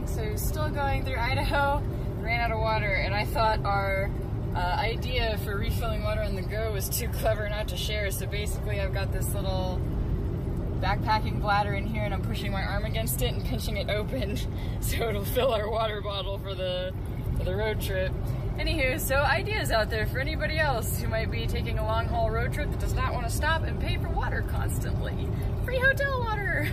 week, so still going through Idaho. Ran out of water, and I thought our uh, idea for refilling water on the go was too clever not to share. So basically, I've got this little backpacking bladder in here, and I'm pushing my arm against it and pinching it open, so it'll fill our water bottle for the for the road trip. Anywho, so ideas out there for anybody else who might be taking a long haul road trip that does not want to stop and pay for water constantly. Free hotel water!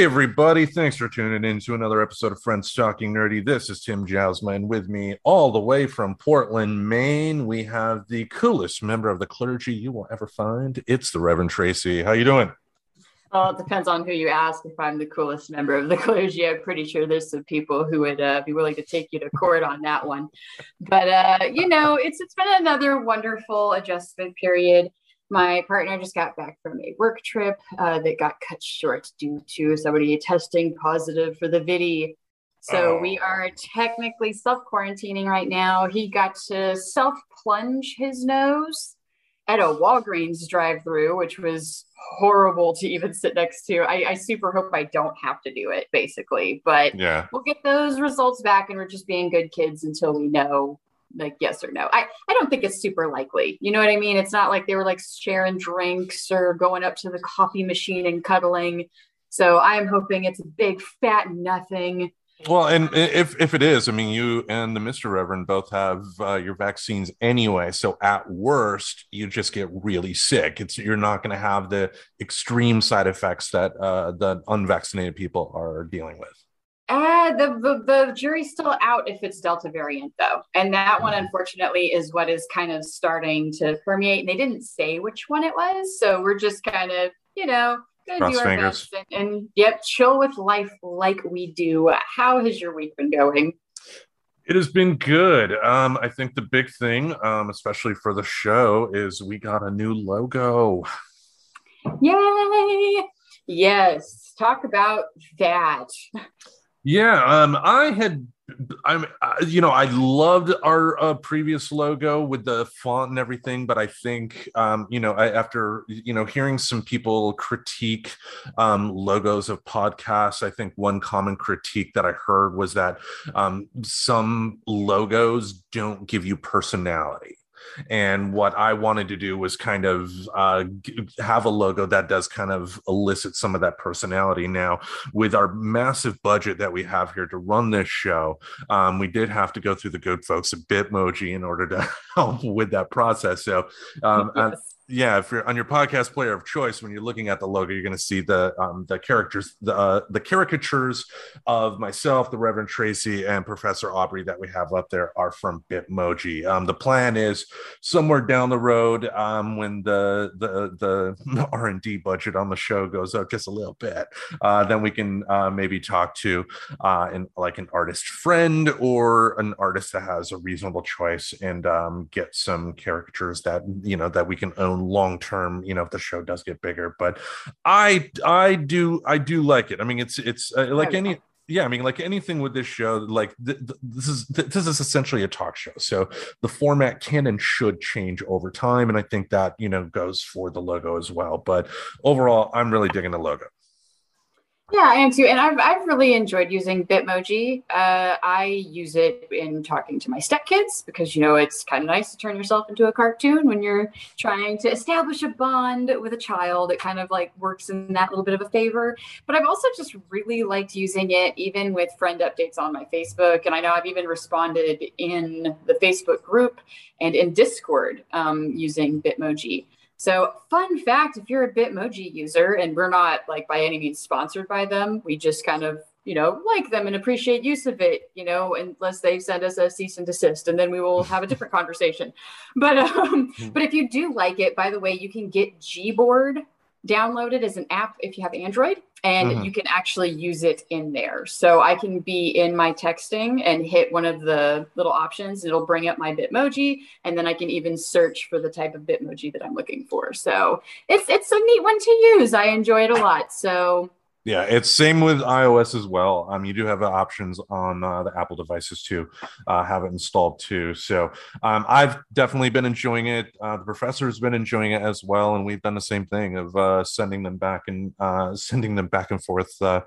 Hey everybody, thanks for tuning in to another episode of Friends Talking Nerdy. This is Tim Jousma, and with me all the way from Portland, Maine, we have the coolest member of the clergy you will ever find. It's the Reverend Tracy. How you doing? Well, it depends on who you ask. If I'm the coolest member of the clergy, I'm pretty sure there's some people who would uh, be willing to take you to court on that one. But uh, you know, it's it's been another wonderful adjustment period. My partner just got back from a work trip uh, that got cut short due to somebody testing positive for the VIDI. So Oh. we are technically self quarantining right now. He got to self plunge his nose at a Walgreens drive through, which was horrible to even sit next to. I, I super hope I don't have to do it, basically. But Yeah. we'll get those results back and we're just being good kids until we know like yes or no. I, I don't think it's super likely. You know what I mean? It's not like they were like sharing drinks or going up to the coffee machine and cuddling. So I'm hoping it's a big fat nothing. Well, and if if it is, I mean, you and the Mr. Reverend both have uh, your vaccines anyway. So at worst, you just get really sick. It's you're not going to have the extreme side effects that uh, the unvaccinated people are dealing with. Uh, the, the the jury's still out if it's Delta variant though, and that one unfortunately is what is kind of starting to permeate. And they didn't say which one it was, so we're just kind of you know gonna Cross do our fingers. best and, and yep, chill with life like we do. How has your week been going? It has been good. Um, I think the big thing, um, especially for the show, is we got a new logo. Yay! Yes, talk about that. Yeah, um, I had, I'm, uh, you know, I loved our uh, previous logo with the font and everything, but I think, um, you know, I, after you know hearing some people critique um, logos of podcasts, I think one common critique that I heard was that um, some logos don't give you personality. And what I wanted to do was kind of uh, have a logo that does kind of elicit some of that personality. Now, with our massive budget that we have here to run this show, um, we did have to go through the good folks at Bitmoji in order to help with that process. So, um, Yes. Yeah, if you're on your podcast player of choice, when you're looking at the logo, you're going to see the um, the characters, the uh, the caricatures of myself, the Reverend Tracy, and Professor Aubrey that we have up there are from Bitmoji. Um, the plan is somewhere down the road, um, when the the the R and D budget on the show goes up just a little bit, uh, then we can uh, maybe talk to uh, an, like an artist friend or an artist that has a reasonable choice and um, get some caricatures that you know that we can own long term. You know, if the show does get bigger, but I I do I do like it. I mean, it's it's uh, like any yeah i mean like anything with this show like th- th- this is th- this is essentially a talk show so the format can and should change over time and i think that you know goes for the logo as well but overall i'm really digging the logo Yeah, I am too. And I've, I've really enjoyed using Bitmoji. Uh, I use it in talking to my stepkids because, you know, it's kind of nice to turn yourself into a cartoon when you're trying to establish a bond with a child. It kind of like works in that little bit of a favor. But I've also just really liked using it even with friend updates on my Facebook. And I know I've even responded in the Facebook group and in Discord um, using Bitmoji. So, fun fact if you're a Bitmoji user, and we're not like by any means sponsored by them, we just kind of, you know, like them and appreciate use of it, you know, unless they send us a cease and desist, and then we will have a different conversation. But, um, but if you do like it, by the way, you can get Gboard downloaded as an app if you have Android. And Mhm. you can actually use it in there. So I can be in my texting and hit one of the little options. It'll bring up my Bitmoji, and then I can even search for the type of Bitmoji that I'm looking for. So it's it's a neat one to use. I enjoy it a lot. So Yeah, it's same with iOS as well. Um, you do have options on uh, the Apple devices to uh, have it installed too. So um, I've definitely been enjoying it. Uh, the professor's been enjoying it as well, and we've done the same thing of uh, sending them back and uh, sending them back and forth uh,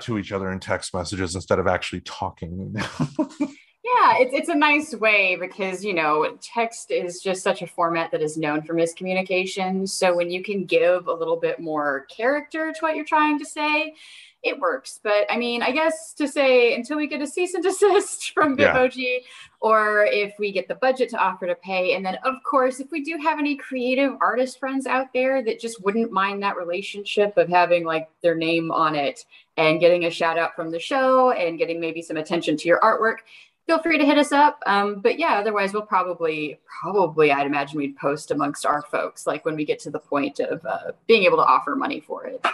to each other in text messages instead of actually talking. Yeah, it's it's a nice way because you know text is just such a format that is known for miscommunication. So when you can give a little bit more character to what you're trying to say, it works. But I mean, I guess to say until we get a cease and desist from Yeah. Bitmoji, or if we get the budget to offer to pay, and then of course, if we do have any creative artist friends out there that just wouldn't mind that relationship of having like their name on it and getting a shout out from the show and getting maybe some attention to your artwork feel free to hit us up. Um, but yeah, otherwise we'll probably, probably, I'd imagine we'd post amongst our folks, like when we get to the point of uh, being able to offer money for it.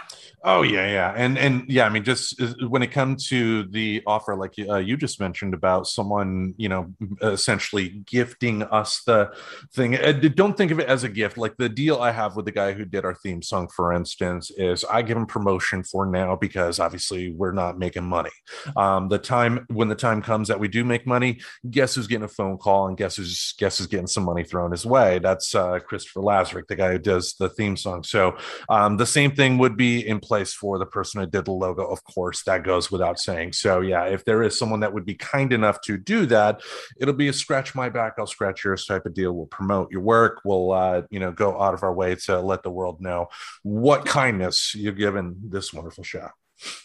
Oh yeah, yeah, and and yeah, I mean, just uh, when it comes to the offer, like uh, you just mentioned about someone, you know, essentially gifting us the thing. uh, Don't think of it as a gift. Like the deal I have with the guy who did our theme song, for instance, is I give him promotion for now because obviously we're not making money. Um, the time when the time comes that we do make money, guess who's getting a phone call and guess who's guess who's getting some money thrown his way? That's uh, Christopher Lazarick, the guy who does the theme song. So um, the same thing would be in place for the person who did the logo. Of course, that goes without saying. So yeah, if there is someone that would be kind enough to do that, it'll be a scratch my back, I'll scratch yours type of deal. We'll promote your work. We'll uh, you know go out of our way to let the world know what kindness you've given this wonderful show.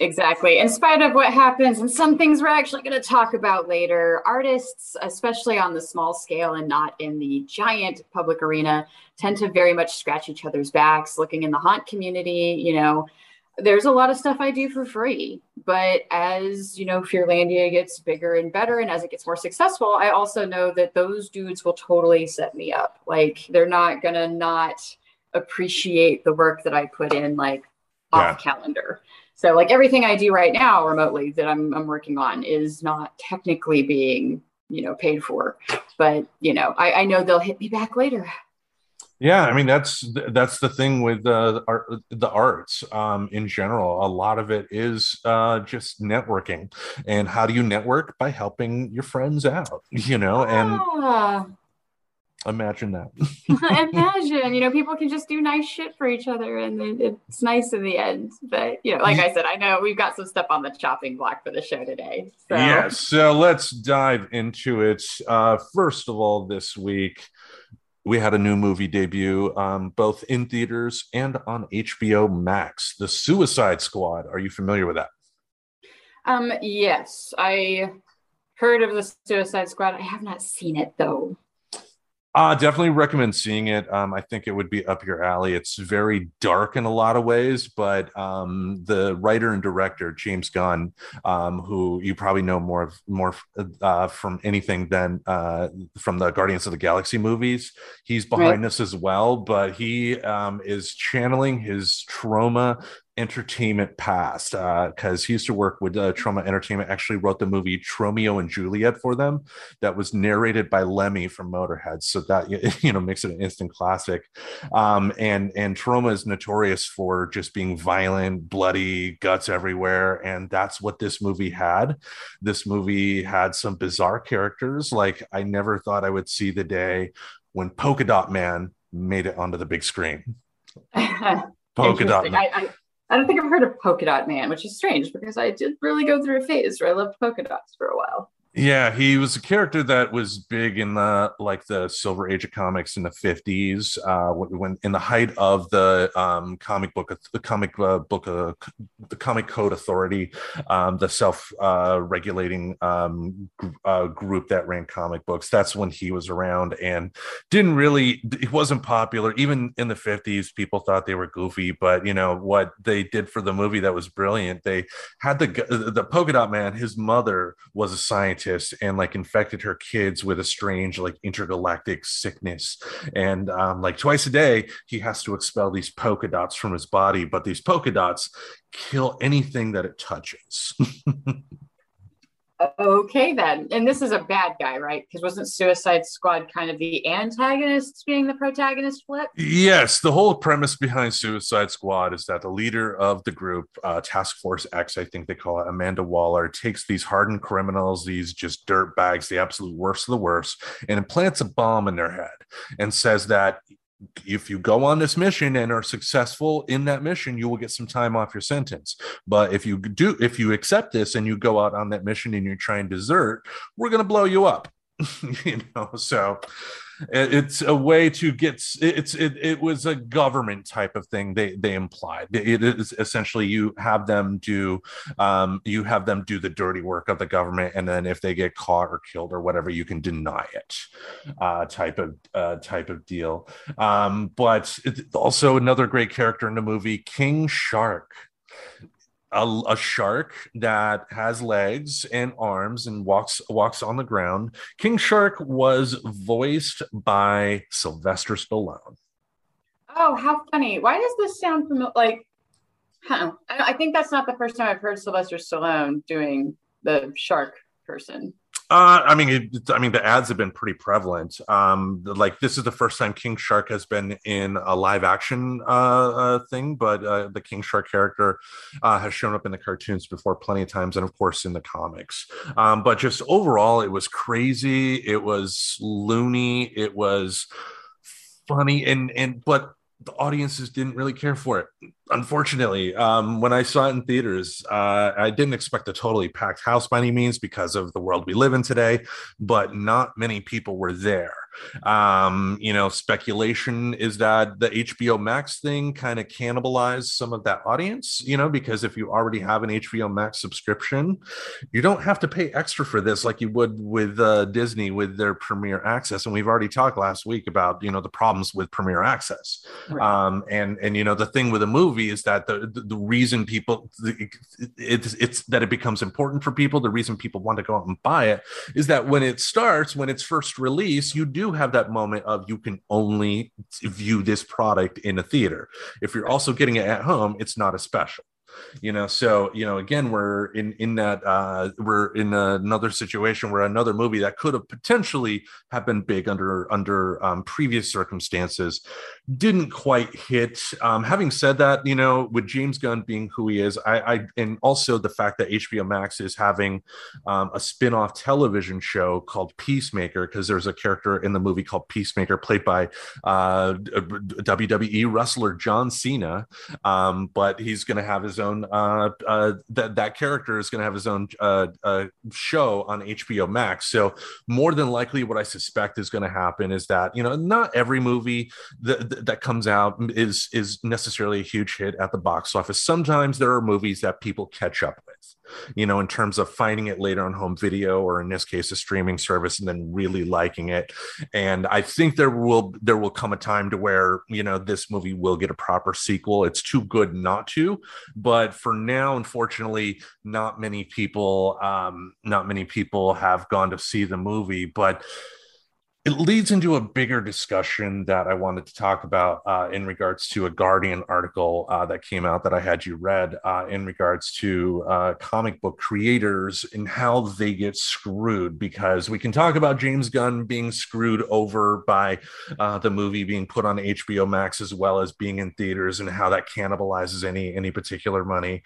Exactly. In spite of what happens, and some things we're actually going to talk about later, artists, especially on the small scale and not in the giant public arena, tend to very much scratch each other's backs. Looking in the haunt community, you know, there's a lot of stuff I do for free. But as you know, Fearlandia gets bigger and better, and as it gets more successful, I also know that those dudes will totally set me up. Like they're not gonna not appreciate the work that I put in, like Yeah. off calendar. So like everything I do right now remotely that I'm I'm working on is not technically being, you know, paid for. But you know, I, I know they'll hit me back later. Yeah, I mean that's that's the thing with uh, art, the arts um, in general. A lot of it is uh, just networking, and how do you network by helping your friends out? You know, and Ah, imagine that. imagine, you know, people can just do nice shit for each other and it's nice in the end. But you know, like I said, I know we've got some stuff on the chopping block for the show today. So Yes, so let's dive into it. Uh, first of all, this week we had a new movie debut, um, both in theaters and on HBO Max. The Suicide Squad. Are you familiar with that? um yes, I heard of the Suicide Squad. I have not seen it though. Uh, definitely recommend seeing it. Um, I think it would be up your alley. It's very dark in a lot of ways, but um, the writer and director James Gunn, um, who you probably know more of, more uh, from anything than uh, from the Guardians of the Galaxy movies, he's behind this as well. But he um, is channeling his Troma entertainment past because he used to work with uh, Troma Entertainment. Actually, wrote the movie Tromeo and Juliet for them, that was narrated by Lemmy from Motorhead. So that you know makes it an instant classic. Um, and and Troma is notorious for just being violent, bloody, guts everywhere, and that's what this movie had. This movie had some bizarre characters. Like I never thought I would see the day when Polka Dot Man made it onto the big screen. Polka Dot. I, I, don't think I've heard of Polka Dot Man, which is strange because I did really go through a phase where I loved polka dots for a while. Yeah, he was a character that was big in the like the Silver Age of comics in the fifties, uh, when, in the height of the um, comic book, the comic uh, book, uh, the Comic Code Authority, um, the self-regulating um, gr- uh, group that ran comic books. That's when he was around and didn't really. It wasn't popular even in the fifties. People thought they were goofy, but you know what they did for the movie that was brilliant. They had the the polka dot man. His mother was a scientist scientist and like infected her kids with a strange like intergalactic sickness. And um, like twice a day he has to expel these polka dots from his body but these polka dots kill anything that it touches Okay, then. And this is a bad guy, right? Because wasn't Suicide Squad kind of the antagonist being the protagonist flip? Yes, the whole premise behind Suicide Squad is that the leader of the group, uh, Task Force X, I think they call it, Amanda Waller, takes these hardened criminals, these just dirt bags, the absolute worst of the worst, and implants a bomb in their head and says that if you go on this mission and are successful in that mission you will get some time off your sentence. But if you do if you accept this and you go out on that mission and you try and desert we're going to blow you up you know so it's a way to get it's it, it was a government type of thing they they implied. It is essentially you have them do um you have them do the dirty work of the government and then if they get caught or killed or whatever you can deny it uh type of uh type of deal. Um but also another great character in the movie king shark a, a, shark that has legs and arms and walks walks on the ground. King Shark was voiced by Sylvester Stallone. Oh, how funny! Why does this sound familiar? Like, huh. I, I think that's not the first time I've heard Sylvester Stallone doing the shark person. Uh, I mean, it, I mean, the ads have been pretty prevalent. Um, like this is the first time King Shark has been in a live action uh, uh, thing, but uh, the King Shark character uh, has shown up in the cartoons before plenty of times, and of course in the comics. Um, but just overall, it was crazy. It was loony. It was funny, and and but the audiences didn't really care for it. Unfortunately, um, when I saw it in theaters, uh, I didn't expect a totally packed house by any means because of the world we live in today, but not many people were there. Um, you know, speculation is that the HBO Max thing kind of cannibalized some of that audience, you know, because if you already have an HBO Max subscription, you don't have to pay extra for this like you would with uh, Disney with their Premier Access. And we've already talked last week about, you know, the problems with Premier Access. Right. Um, and, and, you know, the thing with a movie is that the, the, the reason people, it's, it's that it becomes important for people, the reason people want to go out and buy it is that when it starts, when it's first released, you do have that moment of you can only view this product in a theater. If you're also getting it at home, it's not a special you know so you know again we're in in that uh we're in another situation where another movie that could have potentially have been big under under um, previous circumstances didn't quite hit. Um having said that you know with james gunn being who he is i i and also the fact that hbo max is having um, a spin-off television show called peacemaker because there's a character in the movie called peacemaker played by uh wwe wrestler john cena. Um but he's to have his own uh, uh, that that character is going to have his own uh, uh, show on HBO Max. So more than likely, what I suspect is going to happen is that you know not every movie that that comes out is is necessarily a huge hit at the box office. Sometimes there are movies that people catch up with you know, in terms of finding it later on home video or in this case a streaming service and then really liking it. And I think there will there will come a time to where, you know, this movie will get a proper sequel. It's too good not to, but for now unfortunately not many people um not many people have gone to see the movie, but it leads into a bigger discussion that I wanted to talk about uh, in regards to a Guardian article uh, that came out that I had you read uh, in regards to uh, comic book creators and how they get screwed. Because we can talk about James Gunn being screwed over by uh, the movie being put on HBO Max as well as being in theaters and how that cannibalizes any any particular money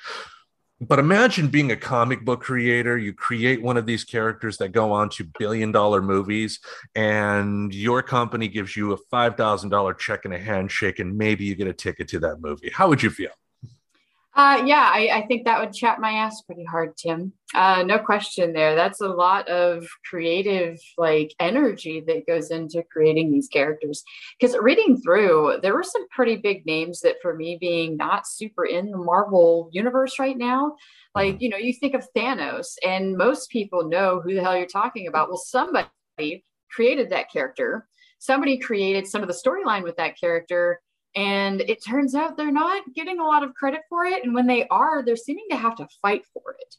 but imagine being a comic book creator. You create one of these characters that go on to billion dollar movies and your company gives you a $5000 check and a handshake and maybe you get a ticket to that movie. How would you feel uh, yeah, I, I, think that would chat my ass pretty hard, Tim. Uh, no question there. That's a lot of creative like energy that goes into creating these characters. Because reading through, there were some pretty big names that, for me, being not super in the Marvel universe right now, like you know, you think of Thanos, and most people know who the hell you're talking about. Well, somebody created that character. Somebody created some of the storyline with that character and it turns out they're not getting a lot of credit for it. And when they are, they're seeming to have to fight for it.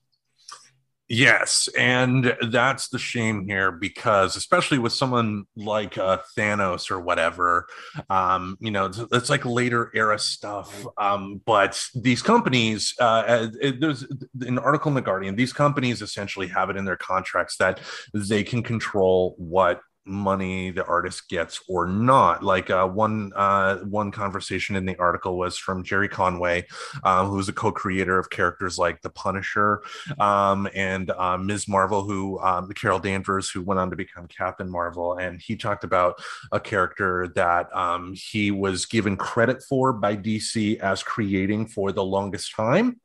Yes, and that's the shame here because, especially with someone like uh, Thanos or whatever, um, you know, it's, it's, like later era stuff. Um, but these companies, uh, it, there's an article in the Guardian. These companies essentially have it in their contracts that they can control what money the artist gets or not. Like uh, one uh, one conversation in the article was from Jerry Conway, um, who was a co-creator of characters like the Punisher um, and uh, Ms. Marvel, who um, Carol Danvers, who went on to become Captain Marvel, and he talked about a character that um, he was given credit for by DC as creating for the longest time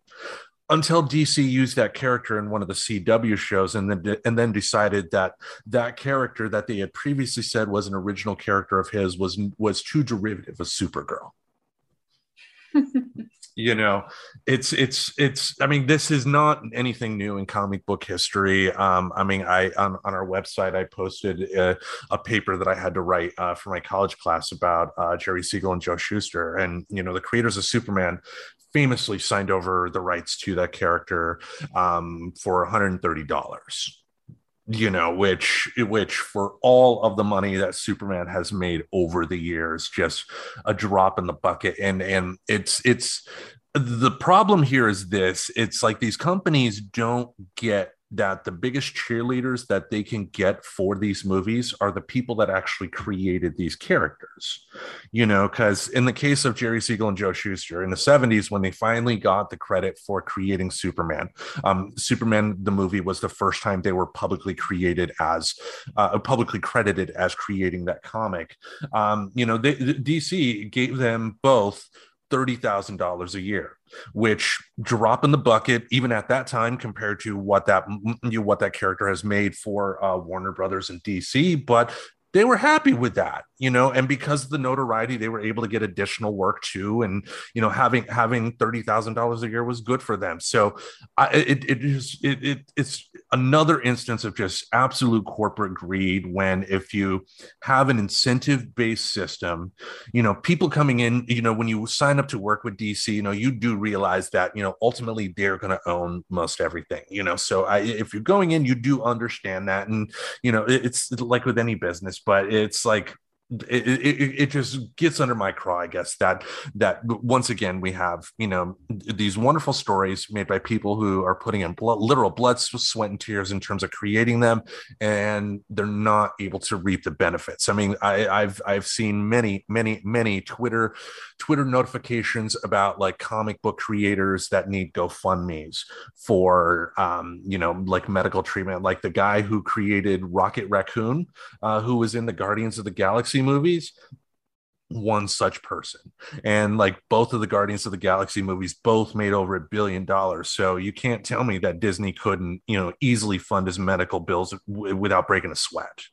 until DC used that character in one of the CW shows, and then and then decided that that character that they had previously said was an original character of his was was too derivative of Supergirl. you know, it's it's it's. I mean, this is not anything new in comic book history. Um, I mean, I on, on our website I posted a, a paper that I had to write uh, for my college class about uh, Jerry Siegel and Joe Shuster, and you know, the creators of Superman famously signed over the rights to that character um, for $130 you know which which for all of the money that superman has made over the years just a drop in the bucket. And and it's it's the problem here is this it's like these companies don't get that the biggest cheerleaders that they can get for these movies are the people that actually created these characters. You know, because in the case of Jerry Siegel and Joe Shuster in the 70s, when they finally got the credit for creating Superman, um, Superman, the movie, was the first time they were publicly created as uh, publicly credited as creating that comic. Um, you know, they, DC gave them both $30,000 a year which drop in the bucket even at that time compared to what that you know, what that character has made for uh, Warner Brothers and DC but they were happy with that you know and because of the notoriety they were able to get additional work too and you know having having $30,000 a year was good for them. So I, it it is it, it it's another instance of just absolute corporate greed when if you have an incentive based system you know people coming in you know when you sign up to work with DC you know you do realize that you know ultimately they're going to own most everything you know? So I, if you're going in you do understand that and you know it's like with any business but it's like it, it, it, just gets under my craw, I guess, that that once again we have you know these wonderful stories made by people who are putting in blood, literal blood, sweat, and tears in terms of creating them, and they're not able to reap the benefits. I mean, I, I've I've seen many, many, many Twitter Twitter notifications about like comic book creators that need GoFundmes for um, you know like medical treatment, like the guy who created Rocket Raccoon, uh, who was in the Guardians of the Galaxy Galaxy movies, one such person. And like both of the Guardians of the Galaxy movies both made over a billion dollars. So you can't tell me that Disney couldn't, you know, easily fund his medical bills w- without breaking a sweat.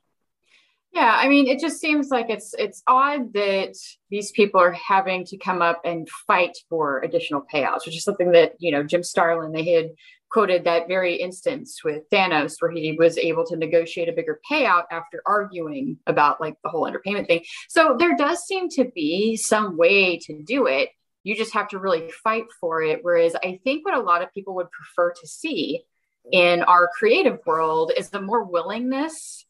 Yeah, I mean, it just seems like it's it's odd that these people are having to come up and fight for additional payouts, which is something that you know Jim Starlin they had quoted that very instance with Thanos where he was able to negotiate a bigger payout after arguing about like the whole underpayment thing. So there does seem to be some way to do it. You just have to really fight for it. Whereas I think what a lot of people would prefer to see in our creative world is the more willingness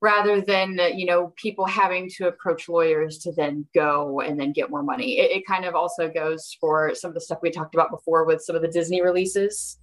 rather than you know people having to approach lawyers to then go and then get more money it, it, kind of also goes for some of the stuff we talked about before with some of the disney releases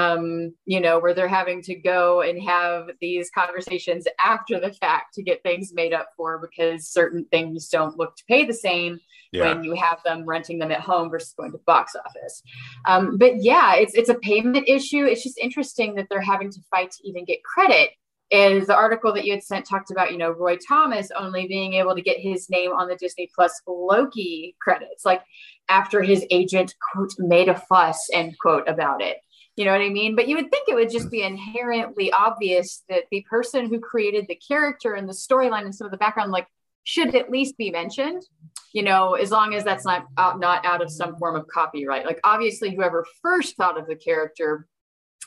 um, you know, where they're having to go and have these conversations after the fact to get things made up for because certain things don't look to pay the same yeah. when you have them renting them at home versus going to box office. Um, but yeah, it's it's a payment issue. It's just interesting that they're having to fight to even get credit. Is the article that you had sent talked about, you know, Roy Thomas only being able to get his name on the Disney Plus Loki credits, like after his agent quote made a fuss end quote about it. You know what I mean? But you would think it would just be inherently obvious that the person who created the character and the storyline and some of the background, like, should at least be mentioned. You know, as long as that's not out, not out of some form of copyright. Like, obviously, whoever first thought of the character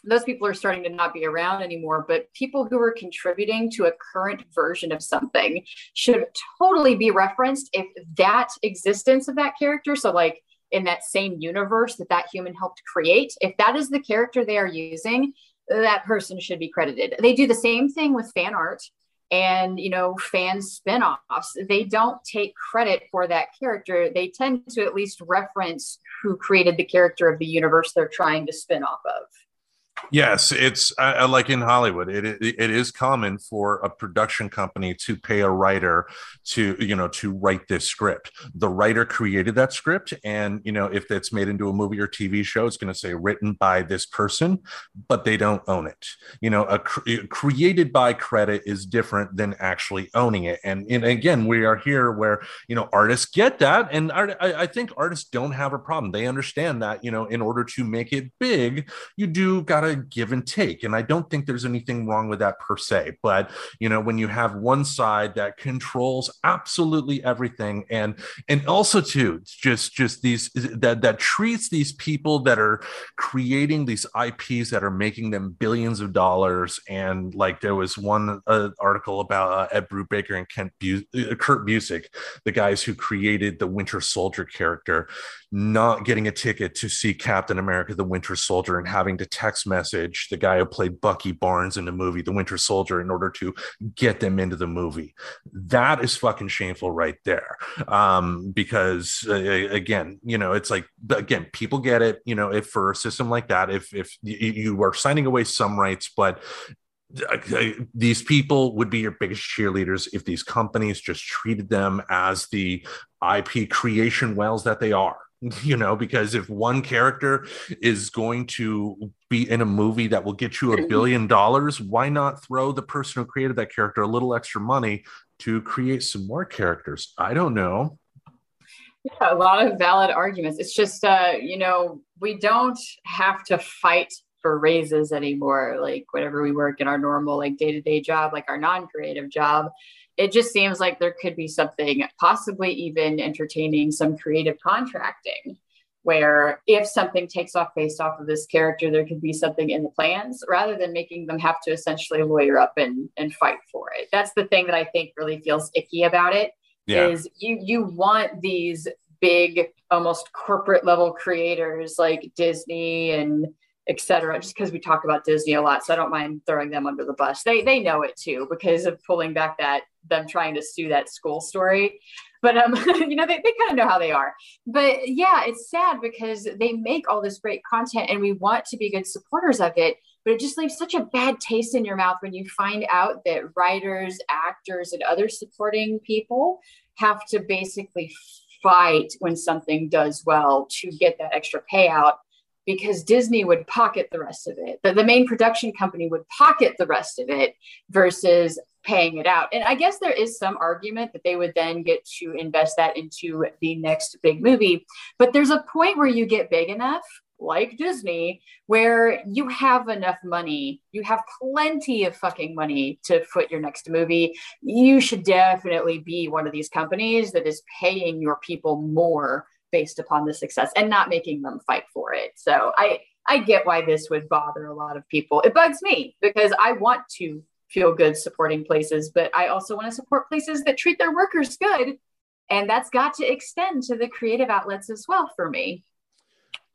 those people are starting to not be around anymore but people who are contributing to a current version of something should totally be referenced if that existence of that character so like in that same universe that that human helped create if that is the character they are using that person should be credited. They do the same thing with fan art and you know fan spin-offs. They don't take credit for that character. They tend to at least reference who created the character of the universe they're trying to spin off of Yes, it's uh, like in Hollywood. It, it it is common for a production company to pay a writer to you know to write this script. The writer created that script, and you know if it's made into a movie or TV show, it's going to say written by this person, but they don't own it. You know, a cre- created by credit is different than actually owning it. And, and again, we are here where you know artists get that, and art, I, I think artists don't have a problem. They understand that you know in order to make it big, you do got give and take and i don't think there's anything wrong with that per se but you know when you have one side that controls absolutely everything and and also too just just these that that treats these people that are creating these ips that are making them billions of dollars and like there was one uh, article about uh, ed brubaker and kent Bu- uh, kurt Busiek, the guys who created the winter soldier character not getting a ticket to see captain america the winter soldier and having to text message the guy who played Bucky Barnes in the movie The Winter Soldier in order to get them into the movie. That is fucking shameful right there. Um, because uh, again, you know, it's like again, people get it. You know, if for a system like that, if if you are signing away some rights, but uh, these people would be your biggest cheerleaders if these companies just treated them as the IP creation wells that they are you know because if one character is going to be in a movie that will get you a billion dollars why not throw the person who created that character a little extra money to create some more characters? I don't know. Yeah, a lot of valid arguments. It's just uh you know we don't have to fight for raises anymore like whenever we work in our normal like day-to-day job like our non-creative job it just seems like there could be something possibly even entertaining some creative contracting where if something takes off based off of this character there could be something in the plans rather than making them have to essentially lawyer up and, and fight for it that's the thing that i think really feels icky about it yeah. is you you want these big almost corporate level creators like disney and etc. Just because we talk about Disney a lot, so I don't mind throwing them under the bus. They they know it too because of pulling back that them trying to sue that school story. But um, you know, they, they kind of know how they are. But yeah, it's sad because they make all this great content and we want to be good supporters of it. But it just leaves such a bad taste in your mouth when you find out that writers, actors, and other supporting people have to basically fight when something does well to get that extra payout because Disney would pocket the rest of it. The, the main production company would pocket the rest of it versus paying it out. And I guess there is some argument that they would then get to invest that into the next big movie. But there's a point where you get big enough, like Disney, where you have enough money, you have plenty of fucking money to foot your next movie. You should definitely be one of these companies that is paying your people more based upon the success and not making them fight for it. So I I get why this would bother a lot of people. It bugs me because I want to feel good supporting places, but I also want to support places that treat their workers good. And that's got to extend to the creative outlets as well for me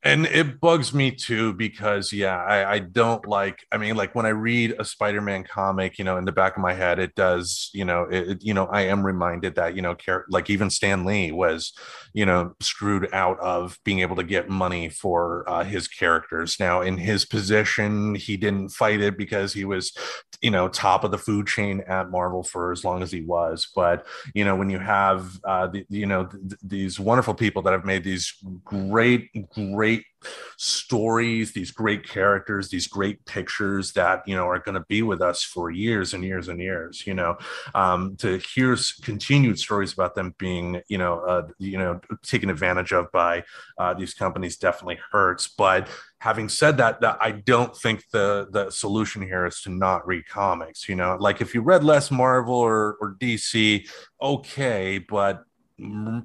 and it bugs me too because yeah I, I, don't like i mean like when i read a spider-man comic you know in the back of my head it does you know it, you know i am reminded that you know like even stan lee was you know screwed out of being able to get money for uh, his characters. Now in his position he didn't fight it because he was you know top of the food chain at marvel for as long as he was. But you know when you have uh the, you know th- these wonderful people that have made these great great great stories, these great characters, these great pictures that you know are going to be with us for years and years and years. You know, um, to hear continued stories about them being you know uh, you know taken advantage of by uh, these companies definitely hurts. But having said that, that I don't think the the solution here is to not read comics. You know, like if you read less Marvel or, or DC, okay, but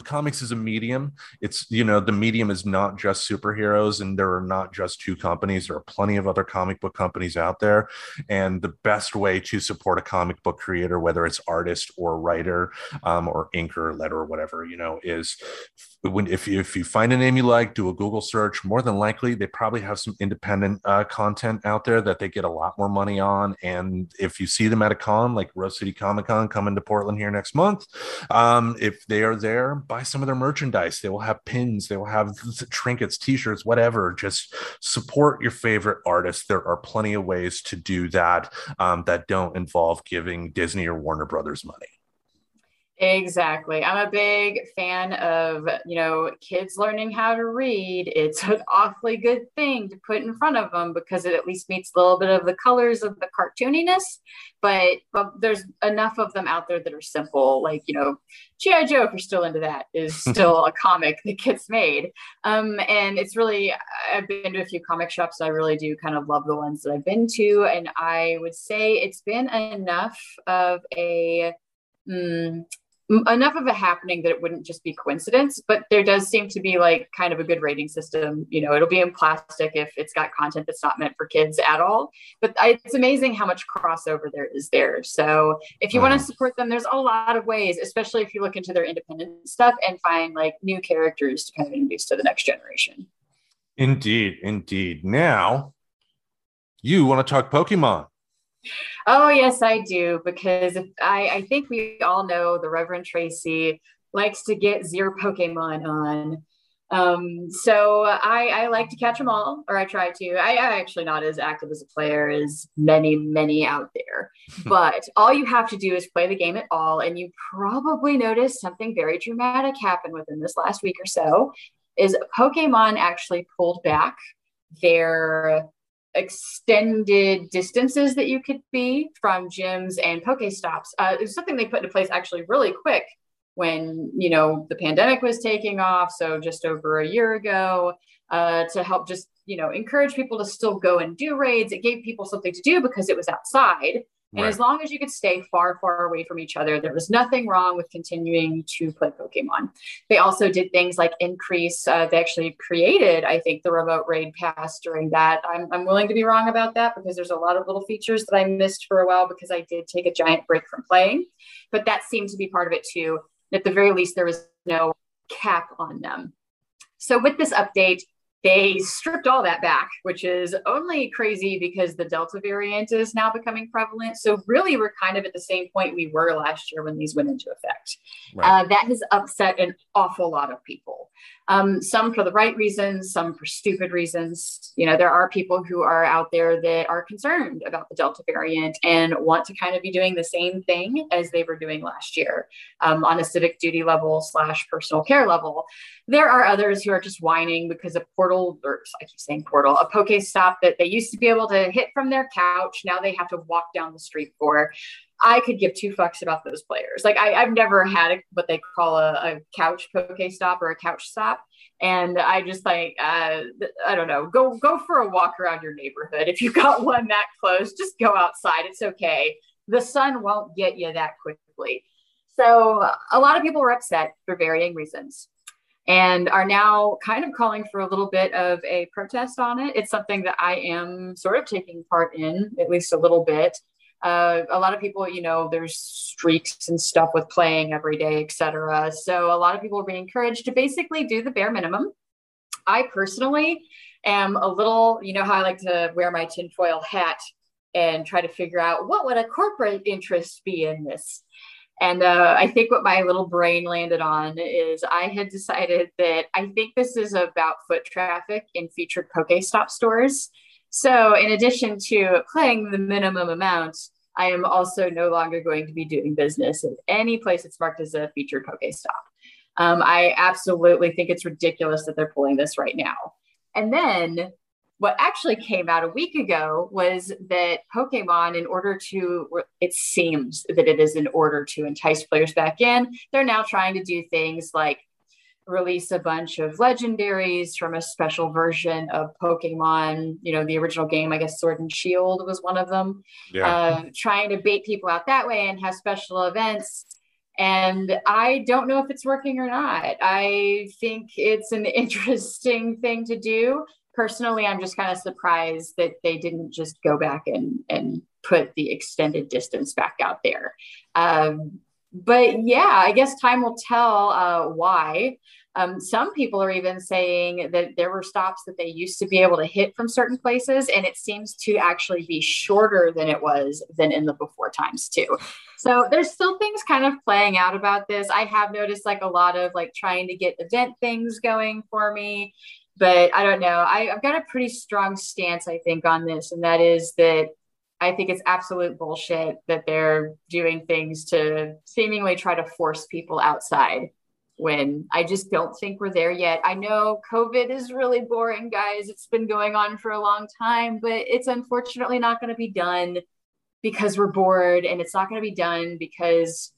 comics is a medium. It's you know the medium is not just superheroes and there are not just two companies. There are plenty of other comic book companies out there. And the best way to support a comic book creator whether it's artist or writer um, or inker letter or whatever you know is when if you, if you find a name you like, do a Google search. More than likely, they probably have some independent uh, content out there that they get a lot more money on. And if you see them at a con like Rose City Comic Con coming to Portland here next month, um, if they are there, buy some of their merchandise. They will have pins, they will have trinkets, T-shirts, whatever. Just support your favorite artists. There are plenty of ways to do that um, that don't involve giving Disney or Warner Brothers money. Exactly. I'm a big fan of, you know, kids learning how to read. It's an awfully good thing to put in front of them because it at least meets a little bit of the colors of the cartooniness. But, but there's enough of them out there that are simple, like, you know, G.I. Joe, if you're still into that, is still a comic that gets made. Um, and it's really, I've been to a few comic shops. I really do kind of love the ones that I've been to. And I would say it's been enough of a, mm, enough of a happening that it wouldn't just be coincidence but there does seem to be like kind of a good rating system. You know it'll be in plastic if it's got content that's not meant for kids at all. But it's amazing how much crossover there is there. So if you want to mm. support them there's a lot of ways especially if you look into their independent stuff and find like new characters to kind of introduce to the next generation. Indeed indeed. Now you want to talk pokemon Oh, yes, I do. Because I, I think we all know the Reverend Tracy likes to get zero Pokemon on. Um, so I, I like to catch them all, or I try to. I, I actually not as active as a player as many, many out there. but all you have to do is play the game at all, and you probably noticed something very dramatic happened within this last week or so. Is Pokemon actually pulled back their extended distances that you could be from gyms and Pokestops. Uh, it was something they put into place actually really quick when you know the pandemic was taking off. So just over a year ago, uh, to help just you know encourage people to still go and do raids. It gave people something to do because it was outside. And right. as long as you could stay far, far away from each other, there was nothing wrong with continuing to play Pokemon. They also did things like increase, uh, they actually created, I think, the remote raid pass during that. I'm, I'm willing to be wrong about that because there's a lot of little features that I missed for a while because I did take a giant break from playing. But that seemed to be part of it too. At the very least, there was no cap on them. So with this update, they stripped all that back, which is only crazy because the Delta variant is now becoming prevalent. So, really, we're kind of at the same point we were last year when these went into effect. Right. Uh, that has upset an awful lot of people. Um, some for the right reasons, some for stupid reasons. You know, there are people who are out there that are concerned about the Delta variant and want to kind of be doing the same thing as they were doing last year um, on a civic duty level slash personal care level. There are others who are just whining because a portal, or I keep saying portal, a Pokestop that they used to be able to hit from their couch, now they have to walk down the street for. I could give two fucks about those players. Like I, have never had a, what they call a, a couch poke stop or a couch stop. And I just like, uh, I don't know, go, go for a walk around your neighborhood. If you got one that close, just go outside. It's okay. The sun won't get you that quickly. So a lot of people were upset for varying reasons and are now kind of calling for a little bit of a protest on it. It's something that I am sort of taking part in, at least a little bit. Uh, a lot of people, you know, there's streaks and stuff with playing every day, etc. So a lot of people are being encouraged to basically do the bare minimum. I personally am a little, you know, how I like to wear my tinfoil hat and try to figure out what would a corporate interest be in this. And uh, I think what my little brain landed on is I had decided that I think this is about foot traffic in featured Pokestop stores. So, in addition to playing the minimum amount, I am also no longer going to be doing business at any place that's marked as a featured Pokestop. Um, I absolutely think it's ridiculous that they're pulling this right now. And then what actually came out a week ago was that Pokemon, in order to, it seems that it is in order to entice players back in, they're now trying to do things like release a bunch of legendaries from a special version of Pokemon. You know, the original game, I guess Sword and Shield was one of them. Yeah. Uh, trying to bait people out that way and have special events. And I don't know if it's working or not. I think it's an interesting thing to do. Personally, I'm just kind of surprised that they didn't just go back and, and put the extended distance back out there. Um, but yeah, I guess time will tell uh, why. Um, some people are even saying that there were stops that they used to be able to hit from certain places, and it seems to actually be shorter than it was than in the before times too. So there's still things kind of playing out about this. I have noticed like a lot of like trying to get event things going for me, but I don't know. I, I've got a pretty strong stance, I think, on this, and that is that I think it's absolute bullshit that they're doing things to seemingly try to force people outside when I just don't think we're there yet. I know COVID is really boring, guys. It's been going on for a long time, but it's unfortunately not going to be done because we're bored, and it's not going to be done because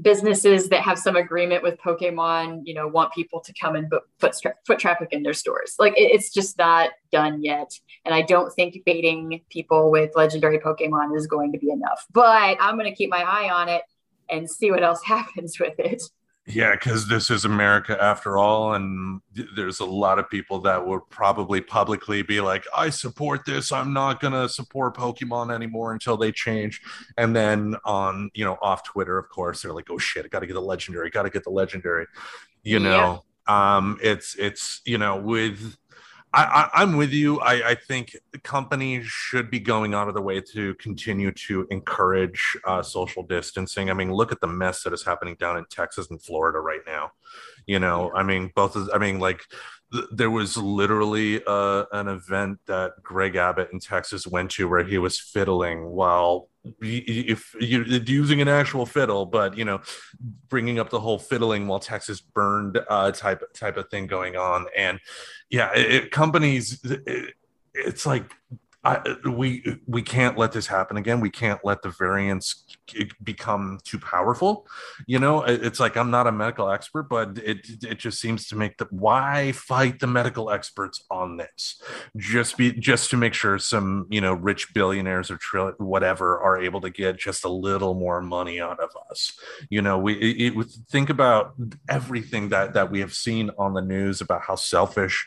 businesses that have some agreement with Pokemon, you know, want people to come and put foot traffic in their stores. Like it, it's just not done yet, and I don't think baiting people with legendary Pokemon is going to be enough. But I'm going to keep my eye on it and see what else happens with it. Yeah, because this is America after all, and there's a lot of people that would probably publicly be like, "I support this. I'm not gonna support Pokemon anymore until they change." And then on, you know, off Twitter, of course, they're like, "Oh shit, I got to get the legendary. Got to get the legendary." You know, yeah. um, it's it's you know with I, am with you. I, I, think companies should be going out of the way to continue to encourage uh, social distancing. I mean, look at the mess that is happening down in Texas and Florida right now. You know, I mean, both. Of, I mean, like there was literally uh, an event that Greg Abbott in Texas went to where he was fiddling while if you're using an actual fiddle, but you know, bringing up the whole fiddling while Texas burned uh, type type of thing going on, and yeah, it, companies, it, it's like I, we we can't let this happen again. We can't let the variants become too powerful. You know, it's like I'm not a medical expert, but it it just seems to make the why fight the medical experts on this? Just be just to make sure some you know rich billionaires or tri- whatever are able to get just a little more money out of us. You know, we it, it, think about everything that that we have seen on the news about how selfish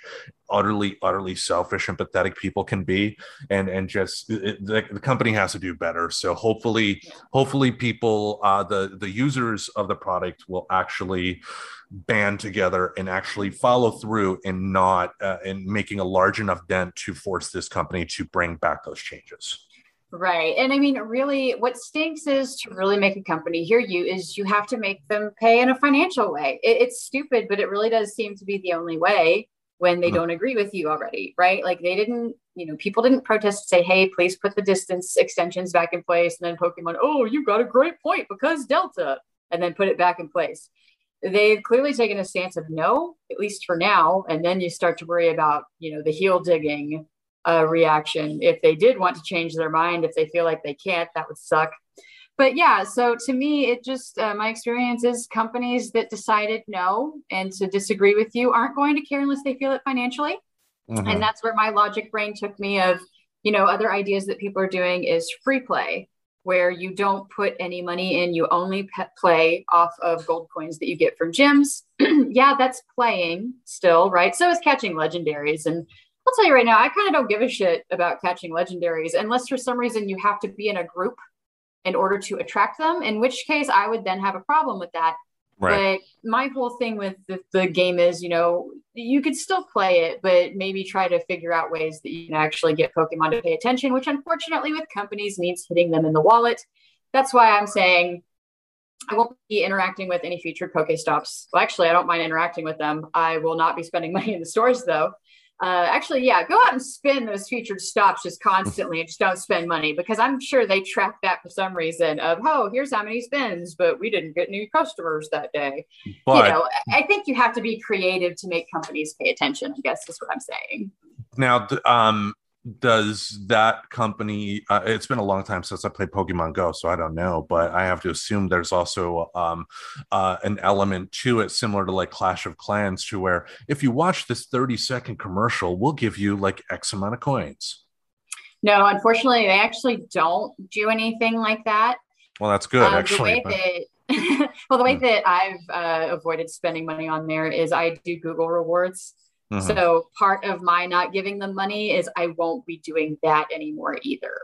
utterly utterly selfish and pathetic people can be and and just it, the, the, company has to do better so hopefully hopefully people uh, the the users of the product will actually band together and actually follow through and not uh, in making a large enough dent to force this company to bring back those changes Right. And I mean, really, what stinks is to really make a company hear you is you have to make them pay in a financial way. It, it's stupid, but it really does seem to be the only way when they mm-hmm. don't agree with you already, right? Like they didn't, you know, people didn't protest say, hey, please put the distance extensions back in place. And then Pokemon, oh, you got a great point because Delta, and then put it back in place. They've clearly taken a stance of no, at least for now. And then you start to worry about, you know, the heel digging uh, reaction. If they did want to change their mind, if they feel like they can't, that would suck but yeah, so to me, it just uh, my experience is companies that decided no and to disagree with you aren't going to care unless they feel it financially. Mm-hmm. And that's where my logic brain took me of, you know, other ideas that people are doing is free play, where you don't put any money in, you only play off of gold coins that you get from gyms. yeah, that's playing still, right? So is catching legendaries. And I'll tell you right now, I kind of don't give a shit about catching legendaries unless for some reason you have to be in a group in order to attract them, in which case I would then have a problem with that. Right. But my whole thing with the, the, game is, you know, you could still play it, but maybe try to figure out ways that you can actually get Pokemon to pay attention, which unfortunately with companies means hitting them in the wallet. That's why I'm saying I won't be interacting with any featured Pokestops. Well, actually, I don't mind interacting with them. I will not be spending money in the stores though uh, actually, yeah, go out and spin those featured stops just constantly and just don't spend money because I'm sure they track that for some reason of, oh, here's how many spins, but we didn't get new customers that day. But, you know, I think you have to be creative to make companies pay attention, I guess is what I'm saying. Now, um, does that company uh, it's been a long time since i played pokemon go so i don't know but i have to assume there's also um, uh, an element to it similar to like clash of clans to where if you watch this 30 second commercial we'll give you like x amount of coins no unfortunately they actually don't do anything like that well that's good uh, actually the way that, well the way hmm. that i've uh, avoided spending money on there is i do google rewards Mm-hmm. So part of my not giving them money is I won't be doing that anymore either.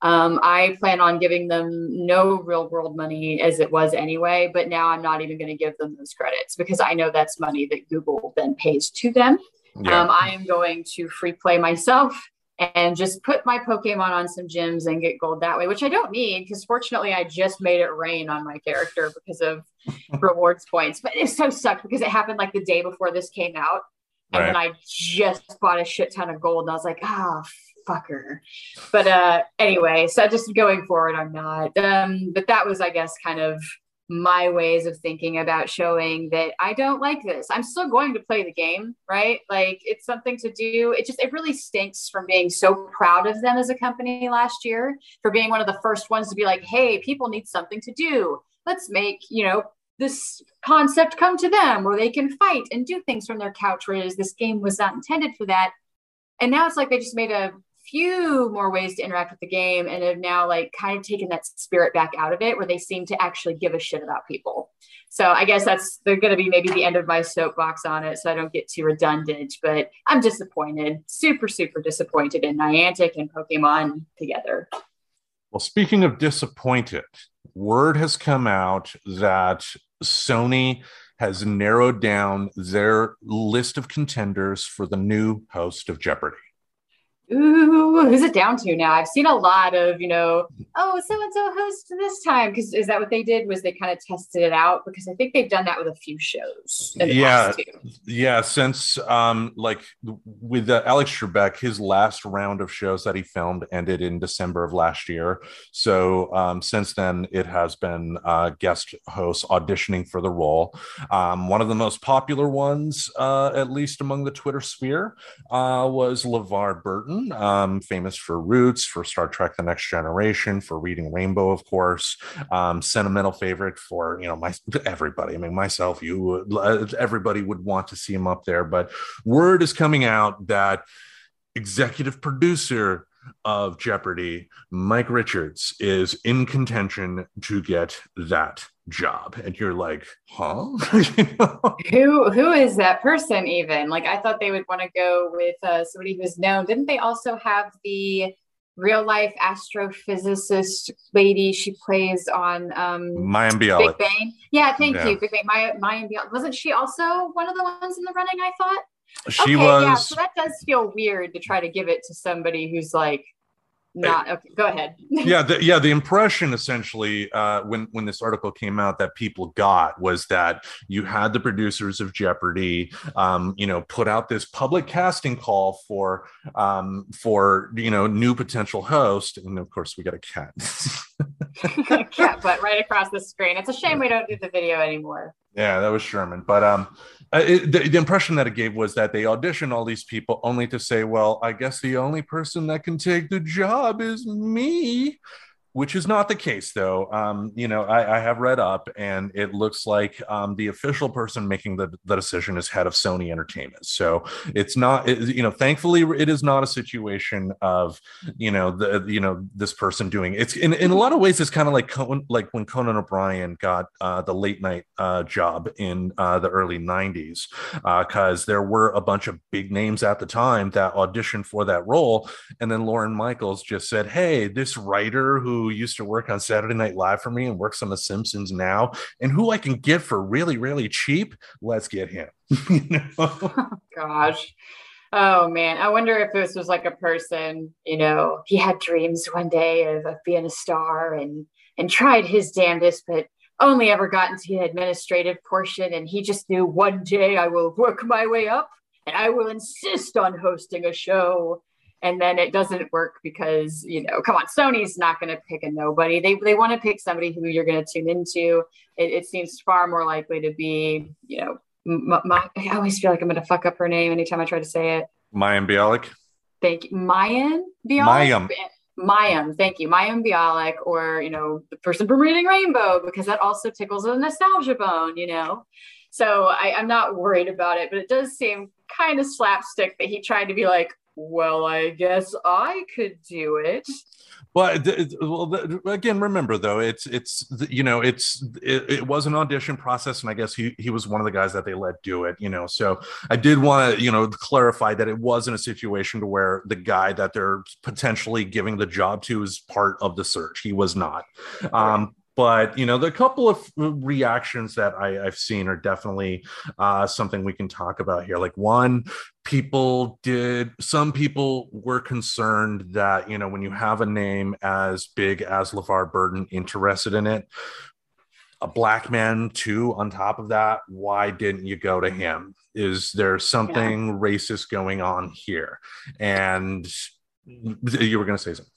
Um, I plan on giving them no real world money as it was anyway, but now I'm not even going to give them those credits because I know that's money that Google then pays to them. Yeah. Um, I am going to free play myself and just put my Pokemon on some gyms and get gold that way, which I don't need because fortunately I just made it rain on my character because of rewards points. But it so sucked because it happened like the day before this came out. And then I just bought a shit ton of gold and I was like, ah, fucker. But uh anyway, so just going forward, I'm not. Um, but that was, I guess, kind of my ways of thinking about showing that I don't like this. I'm still going to play the game, right? Like it's something to do. It just it really stinks from being so proud of them as a company last year for being one of the first ones to be like, "Hey, people need something to do. Let's make, you know, this concept come to them where they can fight and do things from their couch whereas this game was not intended for that." And now it's like they just made a few more ways to interact with the game and have now like kind of taken that spirit back out of it where they seem to actually give a shit about people. So I guess that's they're going to be maybe the end of my soapbox on it so I don't get too redundant, but I'm disappointed, super super disappointed in Niantic and Pokemon together. Well, speaking of disappointed, word has come out that Sony has narrowed down their list of contenders for the new host of Jeopardy. Ooh, who's it down to now? I've seen a lot of, you know, oh, so and so host this time. Because is that what they did? Was they kind of tested it out? Because I think they've done that with a few shows. Yeah. Yeah, since um like with uh, Alex Trebek, his last round of shows that he filmed ended in December of last year. So um since then, it has been uh, guest hosts auditioning for the role. Um, one of the most popular ones, uh, at least among the Twitter sphere, uh, was LeVar Burton, um, famous for Roots, for Star Trek: The Next Generation, for Reading Rainbow, of course. Um, sentimental favorite for you know my everybody. I mean, myself, you, uh, everybody would want to see him up there. But word is coming out that executive producer of Jeopardy, Mike Richards, is in contention to get that job. And you're like, huh? You know? Who who is that person even? Like I thought they would want to go with uh, somebody who's known. Didn't they also have the real life astrophysicist lady she plays on um Maya Big Bang? Yeah, thank Yeah. you. Big Bang. Maya Maya Bialik. Wasn't she also one of the ones in the running, I thought? She okay, yeah, so that does feel weird to try to give it to somebody who's like not okay. Go ahead. yeah the, yeah the impression essentially uh, when when this article came out that people got was that you had the producers of jeopardy um, you know put out this public casting call for um, for you know new potential host and of course we got a cat Cat butt right across the screen. It's a shame we don't do the video anymore. yeah that was sherman but um it, the, the impression that it gave was that they auditioned all these people only to say well i guess the only person that can take the job is me which is not the case though. Um, you know I, I have read up and it looks like um, the official person making the, the decision is head of sony entertainment. So it's not it, you know thankfully it is not a situation of you know the you know this person doing it's in, in a lot of ways it's kind of like like when conan o'brien got uh, the late night uh, job in uh, the early 90s because there were a bunch of big names at the time that auditioned for that role. And then Lorne Michaels just said, Hey, this writer who used to work on Saturday Night Live for me and works on The Simpsons now, and who I can get for really, really cheap, let's get him. You know? Gosh. Oh man, I wonder if this was like a person, you know, he had dreams one day of, of being a star and and tried his damnedest, but only ever got into the administrative portion. And he just knew one day I will work my way up and I will insist on hosting a show. And then it doesn't work because, you know, come on, Sony's not going to pick a nobody. They, they want to pick somebody who you're going to tune into. It, it seems far more likely to be, you know, M- my, I always feel like I'm going to fuck up her name anytime I try to say it. mayan Bialik. Thank you. Mayan Bialik? Mayim. Mayim, thank you. Mayim Bialik, or, you know, the person from Reading Rainbow, because that also tickles a nostalgia bone, you know? So I, I'm not worried about it, but it does seem kind of slapstick that he tried to be like, well, I guess I could do it. But well, again, remember though, it's it's you know, it's it, it, was an audition process, and I guess he he was one of the guys that they let do it. You know, so I did want to you know clarify that it wasn't a situation to where the guy that they're potentially giving the job to is part of the search. He was not. Um, but you know the couple of reactions that I, have seen are definitely uh, something we can talk about here. Like one people did some people were concerned that you know when you have a name as big as levar burton interested in it a black man too on top of that why didn't you go to him? Is there something yeah. racist going on here? And you were going to say something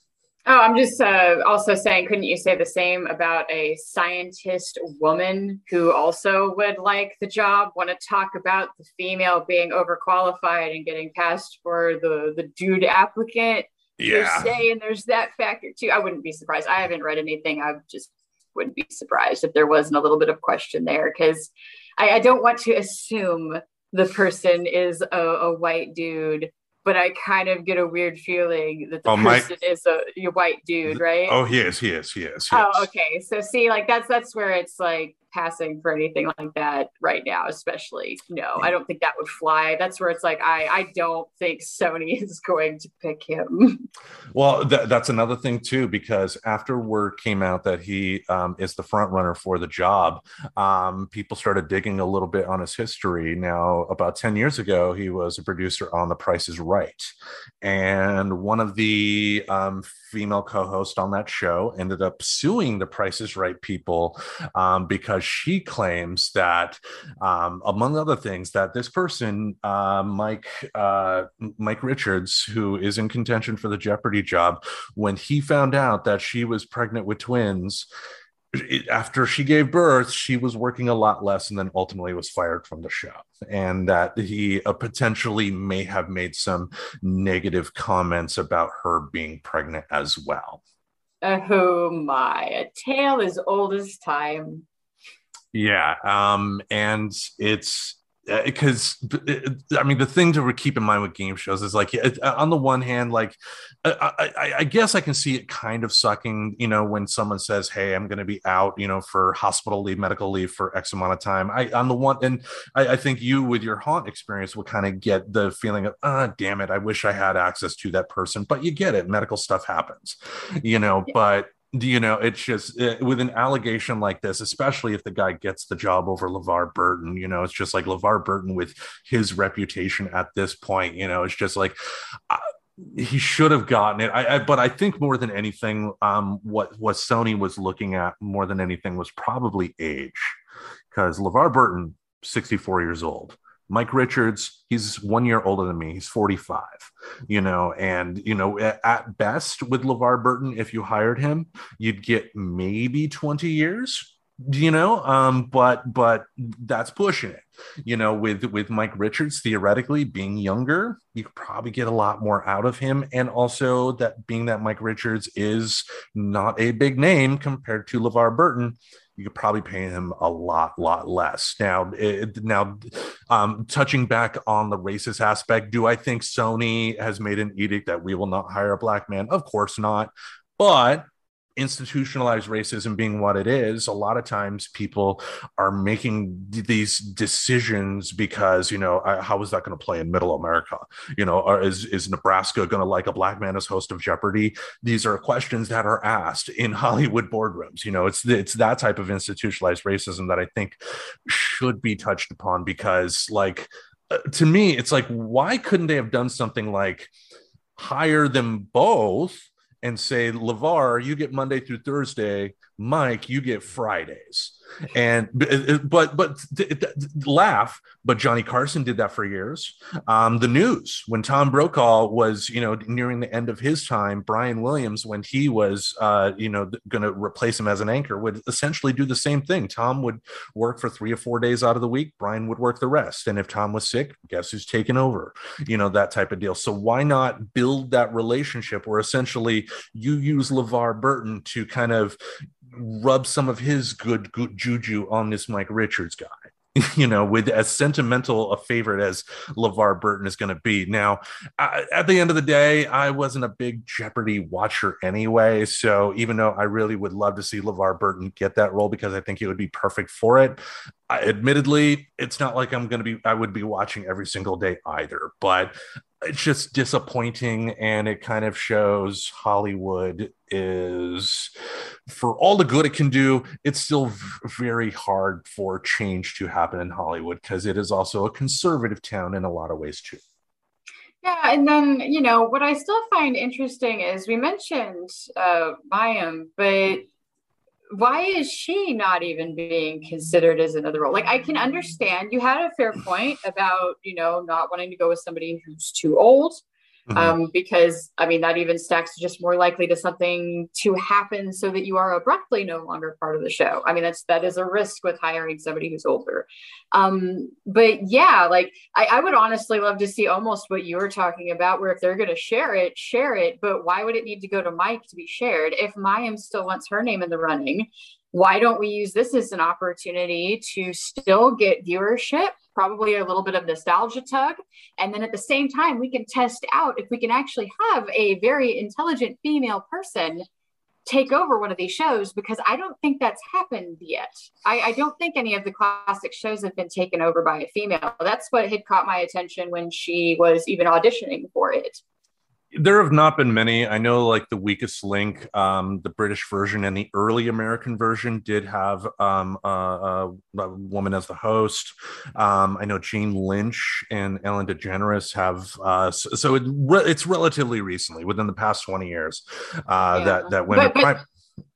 Oh, I'm just uh, also saying, couldn't you say the same about a scientist woman who also would like the job? Want to talk about the female being overqualified and getting passed for the the dude applicant? Yeah, saying there's that factor too. I wouldn't be surprised. I haven't read anything. I just wouldn't be surprised if there wasn't a little bit of question there because I, I don't want to assume the person is a, a white dude but I kind of get a weird feeling that the oh, person Mike, is a, a, white dude, right? Oh, he is, he is, he is. He oh, is. okay. So see, like that's that's where it's like passing for anything like that right now, especially. No, I don't think that would fly. That's where it's like I I don't think Sony is going to pick him. Well, th- that's another thing too, because after word came out that he um, is the front runner for the job, um, people started digging a little bit on his history. Now, about ten years ago, he was a producer on The Price Is Right, and one of the um, female co-hosts on that show ended up suing The Price Is Right people um, because because she claims that, um, among other things, that this person, uh, Mike uh, Mike Richards, who is in contention for the Jeopardy job, when he found out that she was pregnant with twins. after she gave birth, she was working a lot less and then ultimately was fired from the show. And that he uh, potentially may have made some negative comments about her being pregnant as well. Oh my, a tale as old as time. Yeah, um, and it's because uh, I mean the thing to keep in mind with game shows is like on the one hand, like I, I, I, guess I can see it kind of sucking, you know, when someone says, "Hey, I'm going to be out," you know, for hospital leave, medical leave for X amount of time. I on the one, and I, I think you with your haunt experience will kind of get the feeling of, "Ah, damn it, I wish I had access to that person," but you get it, medical stuff happens, you know, yeah. but you know, it's just it, with an allegation like this, especially if the guy gets the job over LeVar Burton, you know, it's just like LeVar Burton with his reputation at this point, you know, it's just like he should have gotten it. I, I, but I think more than anything, um, what what Sony was looking at more than anything was probably age, because LeVar Burton, 64 years old. Mike Richards, he's one year older than me. He's 45, you know, and, you know, at, best with LeVar Burton, if you hired him, you'd get maybe 20 years, you know, um, but, but that's pushing it, you know, with, with Mike Richards, theoretically being younger, you could probably get a lot more out of him. And also that being that Mike Richards is not a big name compared to LeVar Burton, you could probably pay him a lot, lot less. Now, it, now, um, touching back on the racist aspect, do I think Sony has made an edict that we will not hire a black man? Of course not. But institutionalized racism being what it is a lot of times people are making these decisions because you know how is that going to play in middle america? You know or is, is nebraska going to like a black man as host of jeopardy? These are questions that are asked in hollywood boardrooms you know it's it's that type of institutionalized racism that i think should be touched upon because like uh, to me it's like why couldn't they have done something like hire them both and say, LeVar, you get Monday through Thursday. Mike, you get Fridays. And but but laugh, but Johnny Carson did that for years. Um, the news when Tom Brokaw was you know nearing the end of his time, Brian Williams when he was uh, you know going to replace him as an anchor would essentially do the same thing. Tom would work for three or four days out of the week. Brian would work the rest, and if Tom was sick, guess who's taking over? You know that type of deal. So why not build that relationship where essentially you use LeVar Burton to kind of rub some of his good, good juju on this Mike Richards guy. you know, with as sentimental a favorite as LeVar Burton is going to be. Now, uh, at the end of the day, I wasn't a big Jeopardy watcher anyway. So even though I really would love to see LeVar Burton get that role because I think he would be perfect for it, I, admittedly, it's not like I'm going to be, I would be watching every single day either. But it's just disappointing and it kind of shows Hollywood is for all the good it can do it's still v- very hard for change to happen in Hollywood because it is also a conservative town in a lot of ways too. Yeah, and then you know what I still find interesting is we mentioned uh Mayim, but why is she not even being considered as another role? Like, I can understand you had a fair point about, you know, not wanting to go with somebody who's too old. Mm-hmm. Um, because I mean, that even stacks just more likely to something to happen so that you are abruptly no longer part of the show. I mean, that's that is a risk with hiring somebody who's older. Um, but yeah, like I, I would honestly love to see almost what you were talking about, where if they're going to share it, share it. But why would it need to go to Mike to be shared? If Mayim still wants her name in the running, why don't we use this as an opportunity to still get viewership probably a little bit of nostalgia tug. And then at the same time we can test out if we can actually have a very intelligent female person take over one of these shows because i don't think that's happened yet. I, I, don't think any of the classic shows have been taken over by a female. That's what had caught my attention when she was even auditioning for it there have not been many. I know, like the weakest link, um, the British version and the early American version did have um, a, a, woman as the host. Um, I know Jane Lynch and Ellen DeGeneres have. Uh, so, so it re- it's relatively recently, within the past twenty years, uh, yeah. that that women. But, but,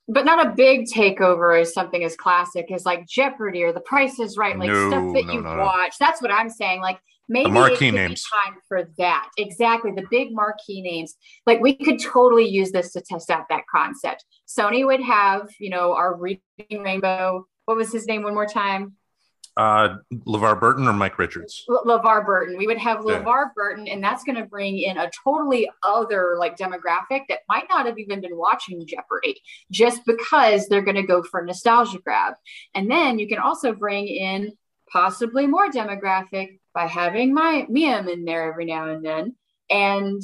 but not a big takeover as something as classic as like Jeopardy or The Price is Right, like no, stuff that no, you've no, watched. That's what I'm saying. Like maybe the marquee names. time for that. Exactly the big marquee names. Like we could totally use this to test out that concept. Sony would have you know our reading rainbow. What was his name one more time? Uh levar burton or mike richards? Le- levar burton. We would have levar yeah. burton and that's going to bring in a totally other like demographic that might not have even been watching jeopardy just because they're going to go for nostalgia grab. And then you can also bring in possibly more demographic by having my Mayim in there every now and then. And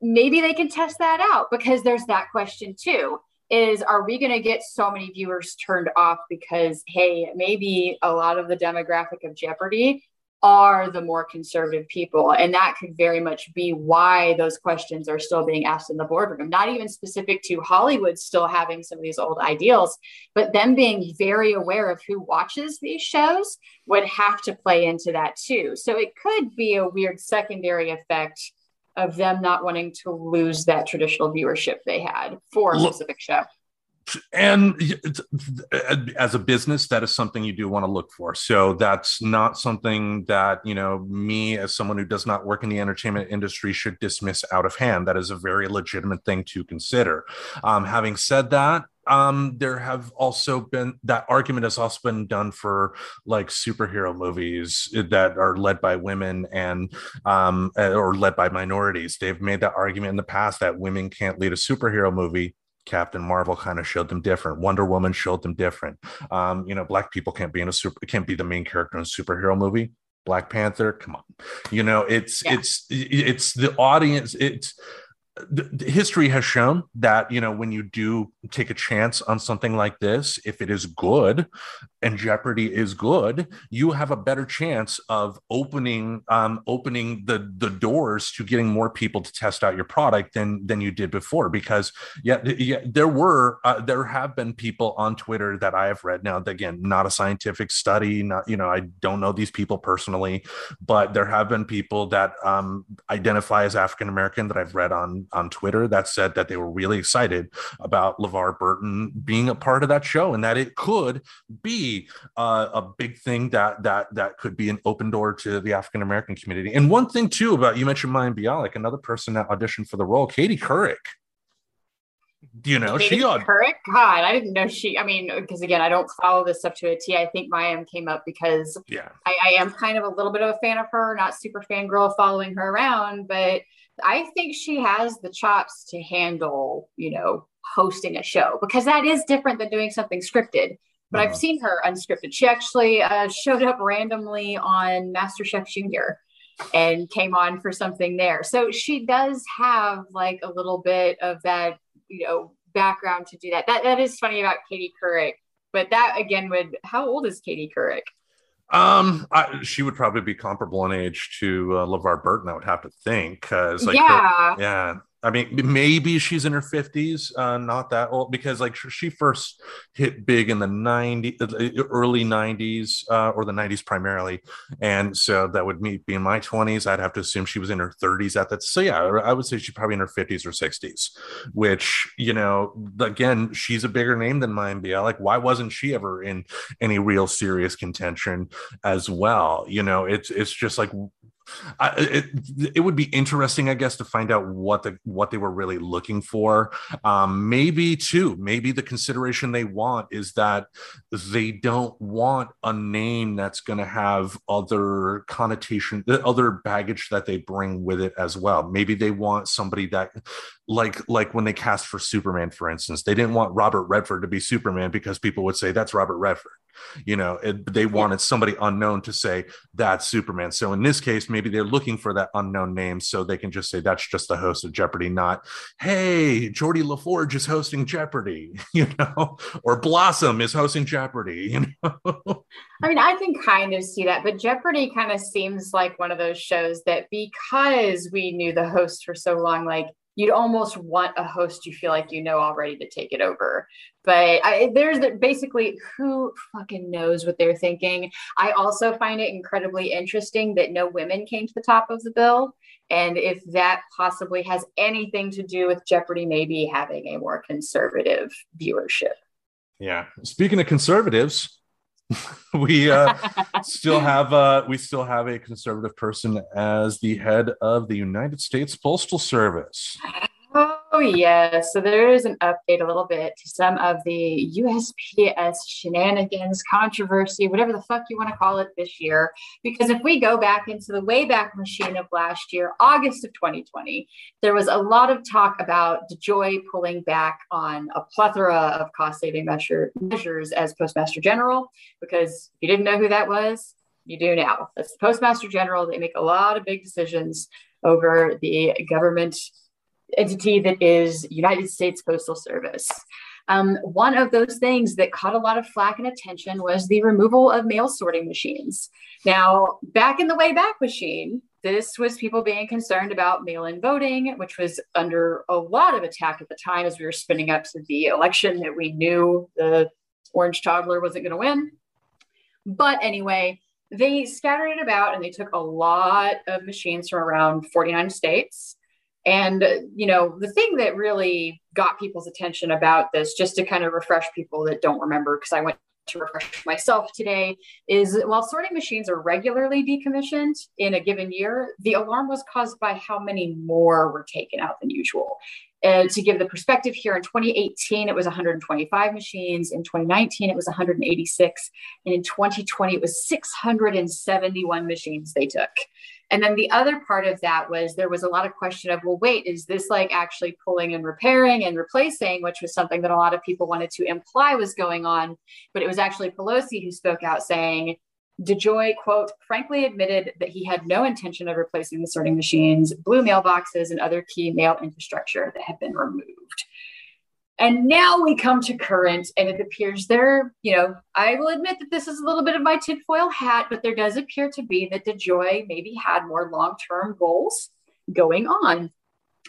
maybe they can test that out because there's that question too is are we going to get so many viewers turned off because hey maybe a lot of the demographic of jeopardy are the more conservative people. And that could very much be why those questions are still being asked in the boardroom, not even specific to Hollywood still having some of these old ideals, but them being very aware of who watches these shows would have to play into that too. So it could be a weird secondary effect of them not wanting to lose that traditional viewership they had for a specific show and as a business that is something you do want to look for. So that's not something that you know me as someone who does not work in the entertainment industry should dismiss out of hand. That is a very legitimate thing to consider. Um, having said that um there have also been that argument has also been done for like superhero movies that are led by women and um or led by minorities. They've made that argument in the past that women can't lead a superhero movie Captain Marvel kind of showed them different. Wonder Woman showed them different. Um, you know, black people can't be in a super can't be the main character in a superhero movie. Black Panther, come on. You know, it's yeah. it's it's the audience. It's the, history has shown that you know when you do take a chance on something like this if it is good and jeopardy is good you have a better chance of opening um, opening the the doors to getting more people to test out your product than than you did before because yeah, yeah there were uh, there have been people on twitter that i have read. Now again not a scientific study not you know i don't know these people personally but there have been people that um, identify as african american that i've read on on Twitter that said that they were really excited about LeVar Burton being a part of that show and that it could be uh, a big thing that that that could be an open door to the African American community. And one thing too about you mentioned Mayim Bialik, another person that auditioned for the role, Katie Couric. Do you know Katie she Couric? God, I didn't know she. I mean, because again, I don't follow this up to a T. I think Mayim came up because yeah, I, I am kind of a little bit of a fan of her, not super fangirl following her around, but I think she has the chops to handle, you know, hosting a show because that is different than doing something scripted. but I've seen her unscripted. She actually uh, showed up randomly on MasterChef Junior and came on for something there. So she does have like a little bit of that, you know, background to do that. That that is funny about Katie Couric. But that again would how old is Katie Couric? Um, I, she would probably be comparable in age to uh, LeVar Burton. I would have to think, because like, yeah, her, yeah, I mean, maybe she's in her 50s, uh, not that old, because like she first hit big in the 90s, uh, early 90s, uh, or the 90s primarily. And so that would be in my 20s. I'd have to assume she was in her 30s at that. So yeah, I would say she's probably in her 50s or 60s, which, you know, again, she's a bigger name than Bialik. Like, why wasn't she ever in any real serious contention as well? You know, it's, it's just like, It, it would be interesting, I guess, to find out what the what they were really looking for. Um, maybe too, maybe the consideration they want is that they don't want a name that's going to have other connotation, the other baggage that they bring with it as well. Maybe they want somebody that like like when they cast for Superman, for instance, they didn't want Robert Redford to be Superman because people would say that's Robert Redford. You know, it, they wanted somebody unknown to say that's Superman. So in this case, maybe they're looking for that unknown name so they can just say that's just the host of Jeopardy, not hey, Geordi La Forge is hosting Jeopardy, you know, or Blossom is hosting Jeopardy, you know. I mean, I can kind of see that, but Jeopardy kind of seems like one of those shows that because we knew the host for so long, like you'd almost want a host you feel like you know already to take it over. But I, there's basically who fucking knows what they're thinking. I also find it incredibly interesting that no women came to the top of the bill. And if that possibly has anything to do with Jeopardy, maybe having a more conservative viewership. Yeah. Speaking of conservatives, we uh, still have uh, we still have a conservative person as the head of the United States Postal Service. Oh, yes. So there is an update a little bit to some of the USPS shenanigans, controversy, whatever the fuck you want to call it this year. Because if we go back into the Wayback Machine of last year, August of 2020, there was a lot of talk about DeJoy pulling back on a plethora of cost saving measure, measures as Postmaster General. Because if you didn't know who that was, you do now. That's the Postmaster General. They make a lot of big decisions over the government entity that is United States Postal Service. Um, one of those things that caught a lot of flack and attention was the removal of mail sorting machines. Now, back in the Wayback Machine, this was people being concerned about mail in voting, which was under a lot of attack at the time as we were spinning up to the election that we knew the orange toddler wasn't going to win. But anyway, they scattered it about and they took a lot of machines from around 49 states and, uh, you know, the thing that really got people's attention about this, just to kind of refresh people that don't remember, because I went to refresh myself today, is while sorting machines are regularly decommissioned in a given year, the alarm was caused by how many more were taken out than usual. And to give the perspective here, in 2018, it was 125 machines. In 2019, it was 186. And in 2020, it was 671 machines they took. And then the other part of that was there was a lot of question of, well, wait, is this like actually pulling and repairing and replacing, which was something that a lot of people wanted to imply was going on. But it was actually Pelosi who spoke out saying, DeJoy, quote, frankly admitted that he had no intention of replacing the sorting machines, blue mailboxes, and other key mail infrastructure that had been removed. And now we come to current, and it appears there, you know, I will admit that this is a little bit of my tinfoil hat, but there does appear to be that DeJoy maybe had more long term goals going on.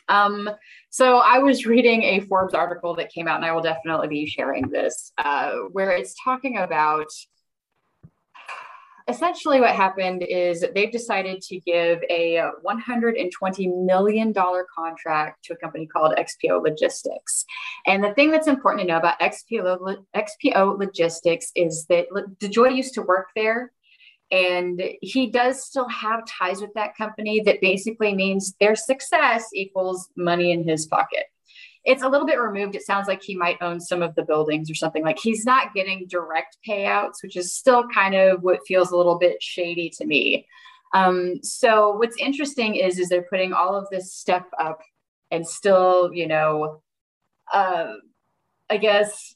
Um, so I was reading a Forbes article that came out, and I will definitely be sharing this, uh, where it's talking about essentially what happened is they've decided to give a $120 million contract to a company called XPO Logistics. And the thing that's important to know about XPO, XPO Logistics is that DeJoy used to work there. And he does still have ties with that company that basically means their success equals money in his pocket it's a little bit removed. It sounds like he might own some of the buildings or something. Like he's not getting direct payouts, which is still kind of what feels a little bit shady to me. Um, so what's interesting is is they're putting all of this stuff up and still, you know, uh, I guess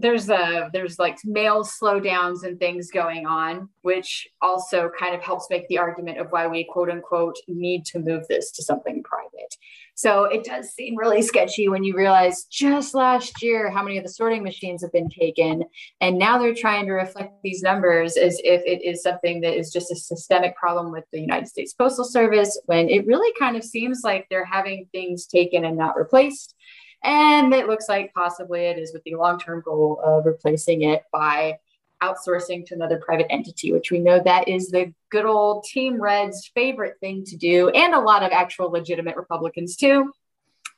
there's a there's like mail slowdowns and things going on which also kind of helps make the argument of why we quote unquote need to move this to something private. So it does seem really sketchy when you realize just last year how many of the sorting machines have been taken and now they're trying to reflect these numbers as if it is something that is just a systemic problem with the united states postal service when it really kind of seems like they're having things taken and not replaced and it looks like possibly it is with the long term goal of replacing it by outsourcing to another private entity, which we know that is the good old Team Red's favorite thing to do, and a lot of actual legitimate Republicans too.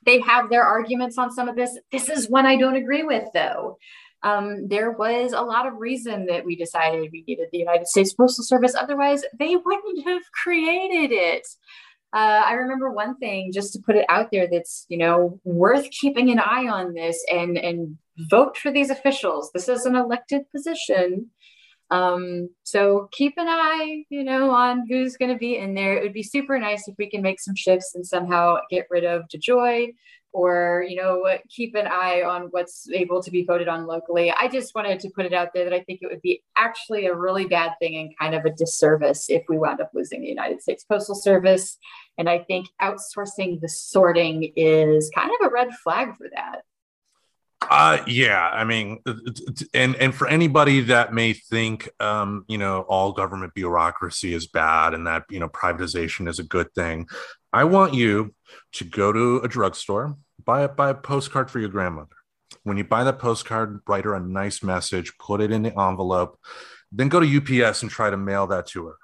They have their arguments on some of this. This is one I don't agree with, though. Um, there was a lot of reason that we decided we needed the United States Postal Service. Otherwise, they wouldn't have created it uh, I remember one thing just to put it out there that's you know worth keeping an eye on this and and vote for these officials. This is an elected position. Um, so keep an eye, you know, on who's going to be in there. It would be super nice if we can make some shifts and somehow get rid of DeJoy or you know keep an eye on what's able to be voted on locally. I just wanted to put it out there that i think it would be actually a really bad thing and kind of a disservice if we wound up losing the united states postal service. And i think outsourcing the sorting is kind of a red flag for that. Uh, yeah, I mean, and and for anybody that may think, um, you know, all government bureaucracy is bad and that you know privatization is a good thing, I want you to go to a drugstore, buy a buy a postcard for your grandmother. When you buy that postcard, write her a nice message, put it in the envelope, then go to UPS and try to mail that to her.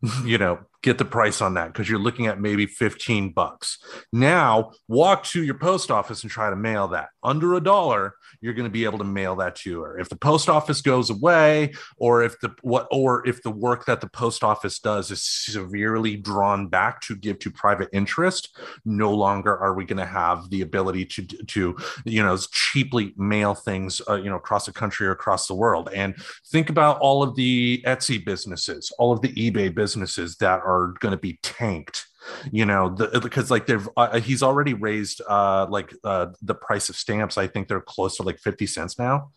you know, get the price on that because you're looking at maybe 15 bucks. Now, walk to your post office and try to mail that. Under a dollar, you're going to be able to mail that to her. If the post office goes away or if the what or if the work that the post office does is severely drawn back to give to private interest, no longer are we going to have the ability to to you know cheaply mail things uh, you know across the country or across the world. And think about all of the Etsy businesses, all of the eBay businesses that are going to be tanked you know the, because like they've uh, he's already raised uh like uh the price of stamps i think they're close to like 50 cents now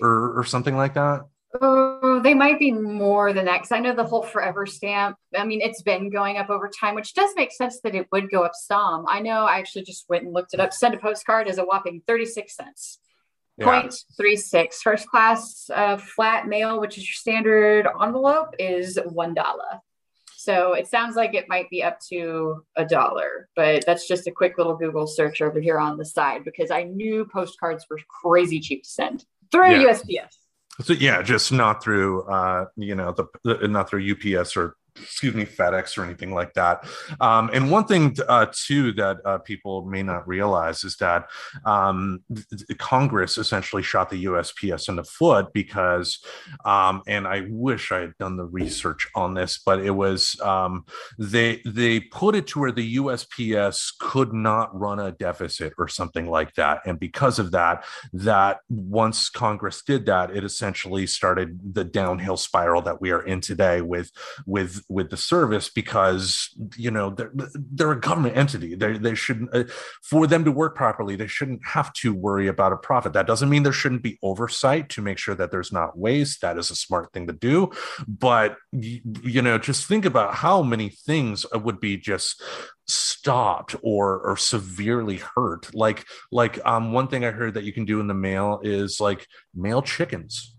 or or something like that Oh, they might be more than that because I know the whole forever stamp. I mean, it's been going up over time, which does make sense that it would go up some. I know I actually just went and looked it up. Send a postcard is a whopping 36 cents. Yeah. 0.36. First class uh, flat mail, which is your standard envelope, is $1. So it sounds like it might be up to a dollar, but that's just a quick little Google search over here on the side because I knew postcards were crazy cheap to send through yeah. USPS. So yeah, just not through uh, you know the, the not through UPS or excuse me, FedEx or anything like that. Um, and one thing uh, too that uh, people may not realize is that um, Congress essentially shot the USPS in the foot because, um, and I wish I had done the research on this, but it was um, they they put it to where the USPS could not run a deficit or something like that, and because of that, that once Congress did that, it essentially started the downhill spiral that we are in today with with with the service because you know they're they're a government entity. They they should uh, for them to work properly. They shouldn't have to worry about a profit. That doesn't mean there shouldn't be oversight to make sure that there's not waste. That is a smart thing to do. But you, you know, just think about how many things would be just stopped or or severely hurt like like um one thing i heard that you can do in the mail is like mail chickens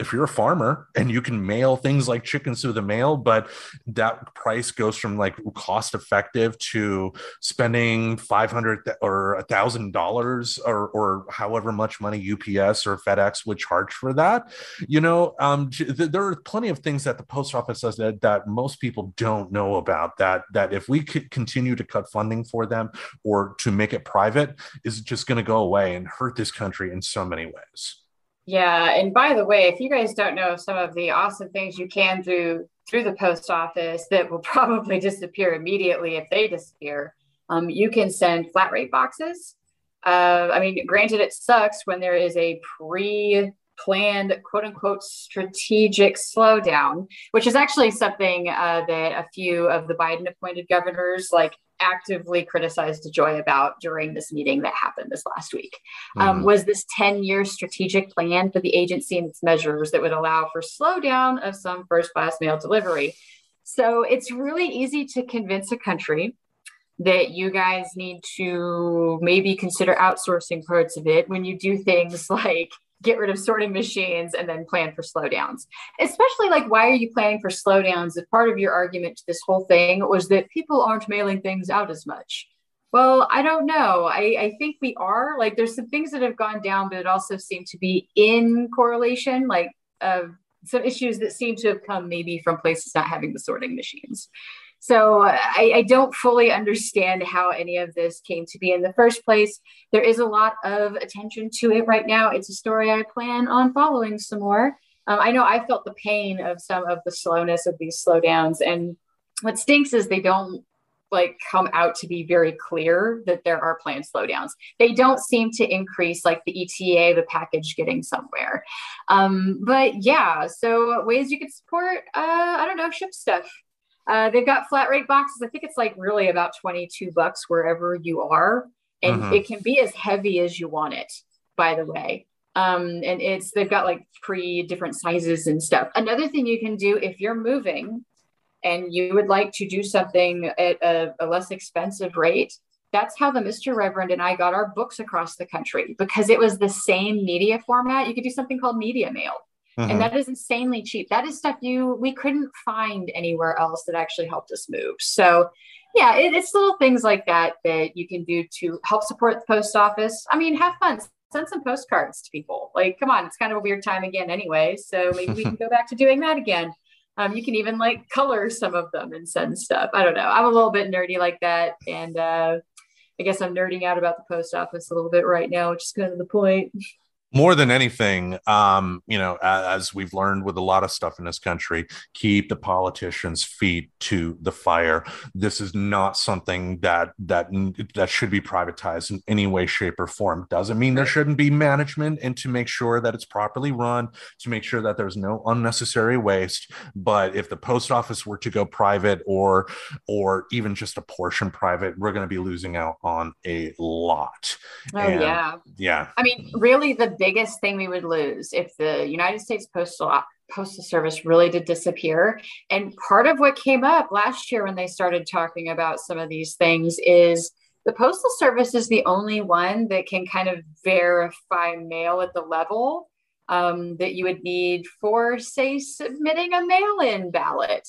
if you're a farmer and you can mail things like chickens through the mail, but that price goes from like cost effective to spending 500 or a thousand dollars or, or however much money UPS or FedEx would charge for that. You know, um, there are plenty of things that the post office does that, that most people don't know about that, that if we could continue to cut funding for them or to make it private is just going to go away and hurt this country in so many ways. Yeah, and by the way, if you guys don't know some of the awesome things you can do through the post office that will probably disappear immediately if they disappear, um, you can send flat rate boxes. Uh, I mean, granted, it sucks when there is a pre planned quote unquote strategic slowdown, which is actually something uh, that a few of the Biden appointed governors like actively criticized Joy about during this meeting that happened this last week um, mm-hmm. was this 10 year strategic plan for the agency and its measures that would allow for slowdown of some first class mail delivery. So it's really easy to convince a country that you guys need to maybe consider outsourcing parts of it when you do things like get rid of sorting machines and then plan for slowdowns. Especially like, why are you planning for slowdowns? If part of your argument to this whole thing was that people aren't mailing things out as much. Well, I don't know. I, I think we are. Like, there's some things that have gone down, but it also seemed to be in correlation, like uh, some issues that seem to have come maybe from places not having the sorting machines. So I, I, don't fully understand how any of this came to be in the first place. There is a lot of attention to it right now. It's a story I plan on following some more. Um, I know I felt the pain of some of the slowness of these slowdowns, and what stinks is they don't like come out to be very clear that there are planned slowdowns. They don't seem to increase like the ETA, the package getting somewhere. Um, but yeah, so ways you could support, uh, I don't know, ship stuff. Uh, they've got flat rate boxes. I think it's like really about 22 bucks wherever you are. And uh-huh. it can be as heavy as you want it, by the way. Um, and it's they've got like pre different sizes and stuff. Another thing you can do if you're moving and you would like to do something at a, a less expensive rate, that's how the Mr. Reverend and I got our books across the country because it was the same media format. You could do something called media mail. And mm-hmm. that is insanely cheap. That is stuff you we couldn't find anywhere else that actually helped us move. So yeah, it, it's little things like that that you can do to help support the post office. I mean, have fun. Send some postcards to people. Like, come on, it's kind of a weird time again anyway. So maybe we can go back to doing that again. Um, you can even like color some of them and send stuff. I don't know. I'm a little bit nerdy like that. And uh, I guess I'm nerding out about the post office a little bit right now, which is kind of the point. more than anything, um, you know, as we've learned with a lot of stuff in this country, keep the politicians' feet to the fire. This is not something that that that should be privatized in any way, shape, or form. Doesn't mean there shouldn't be management and to make sure that it's properly run, to make sure that there's no unnecessary waste. But if the post office were to go private or or even just a portion private, we're going to be losing out on a lot. Oh and, yeah, yeah. I mean, really, the biggest thing we would lose if the United States Postal Postal Service really did disappear. And part of what came up last year when they started talking about some of these things is the Postal Service is the only one that can kind of verify mail at the level um, that you would need for, say, submitting a mail in ballot.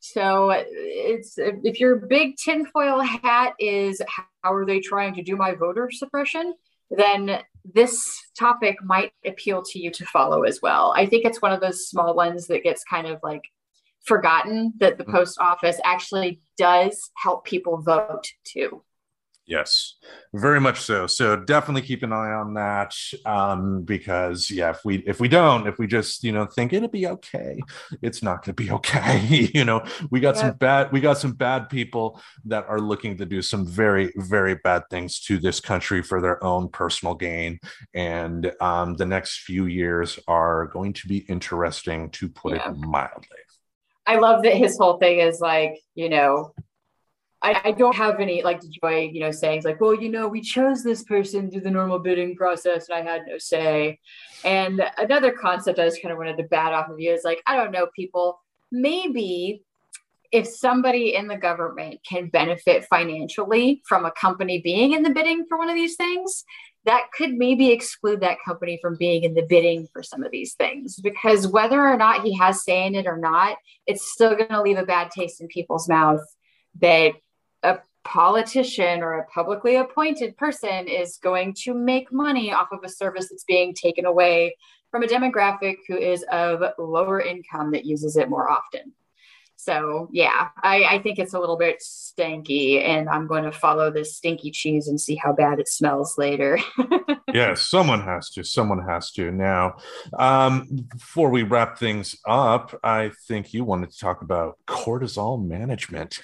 So it's if your big tinfoil hat is how are they trying to do my voter suppression, then this topic might appeal to you to follow as well. I think it's one of those small ones that gets kind of like forgotten that the mm-hmm. post office actually does help people vote too. Yes, very much so. So definitely keep an eye on that um, because yeah, if we if we don't, if we just you know think it'll be okay, it's not going to be okay. you know, we got yeah. some bad we got some bad people that are looking to do some very very bad things to this country for their own personal gain, and um, the next few years are going to be interesting to put yeah. it mildly. I love that his whole thing is like you know I, I, don't have any like DeJoy, you know, sayings like, well, you know, we chose this person through the normal bidding process and I had no say. And another concept I just kind of wanted to bat off of you is like, I don't know, people, maybe if somebody in the government can benefit financially from a company being in the bidding for one of these things, that could maybe exclude that company from being in the bidding for some of these things because whether or not he has say in it or not, it's still going to leave a bad taste in people's mouth that a politician or a publicly appointed person is going to make money off of a service that's being taken away from a demographic who is of lower income that uses it more often. So yeah, I, I think it's a little bit stinky, and I'm going to follow this stinky cheese and see how bad it smells later. yes, someone has to. Someone has to. Now, um, before we wrap things up, I think you wanted to talk about cortisol management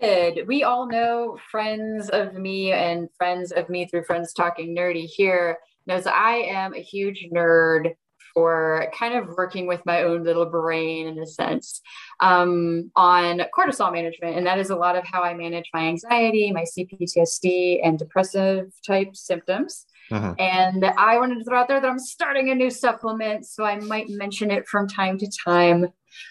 did. We all know friends of me and friends of me through friends talking nerdy here knows I am a huge nerd for kind of working with my own little brain in a sense um, on cortisol management. And that is a lot of how I manage my anxiety, my CPTSD, and depressive type symptoms. Uh-huh. And I wanted to throw out there that I'm starting a new supplement, so I might mention it from time to time.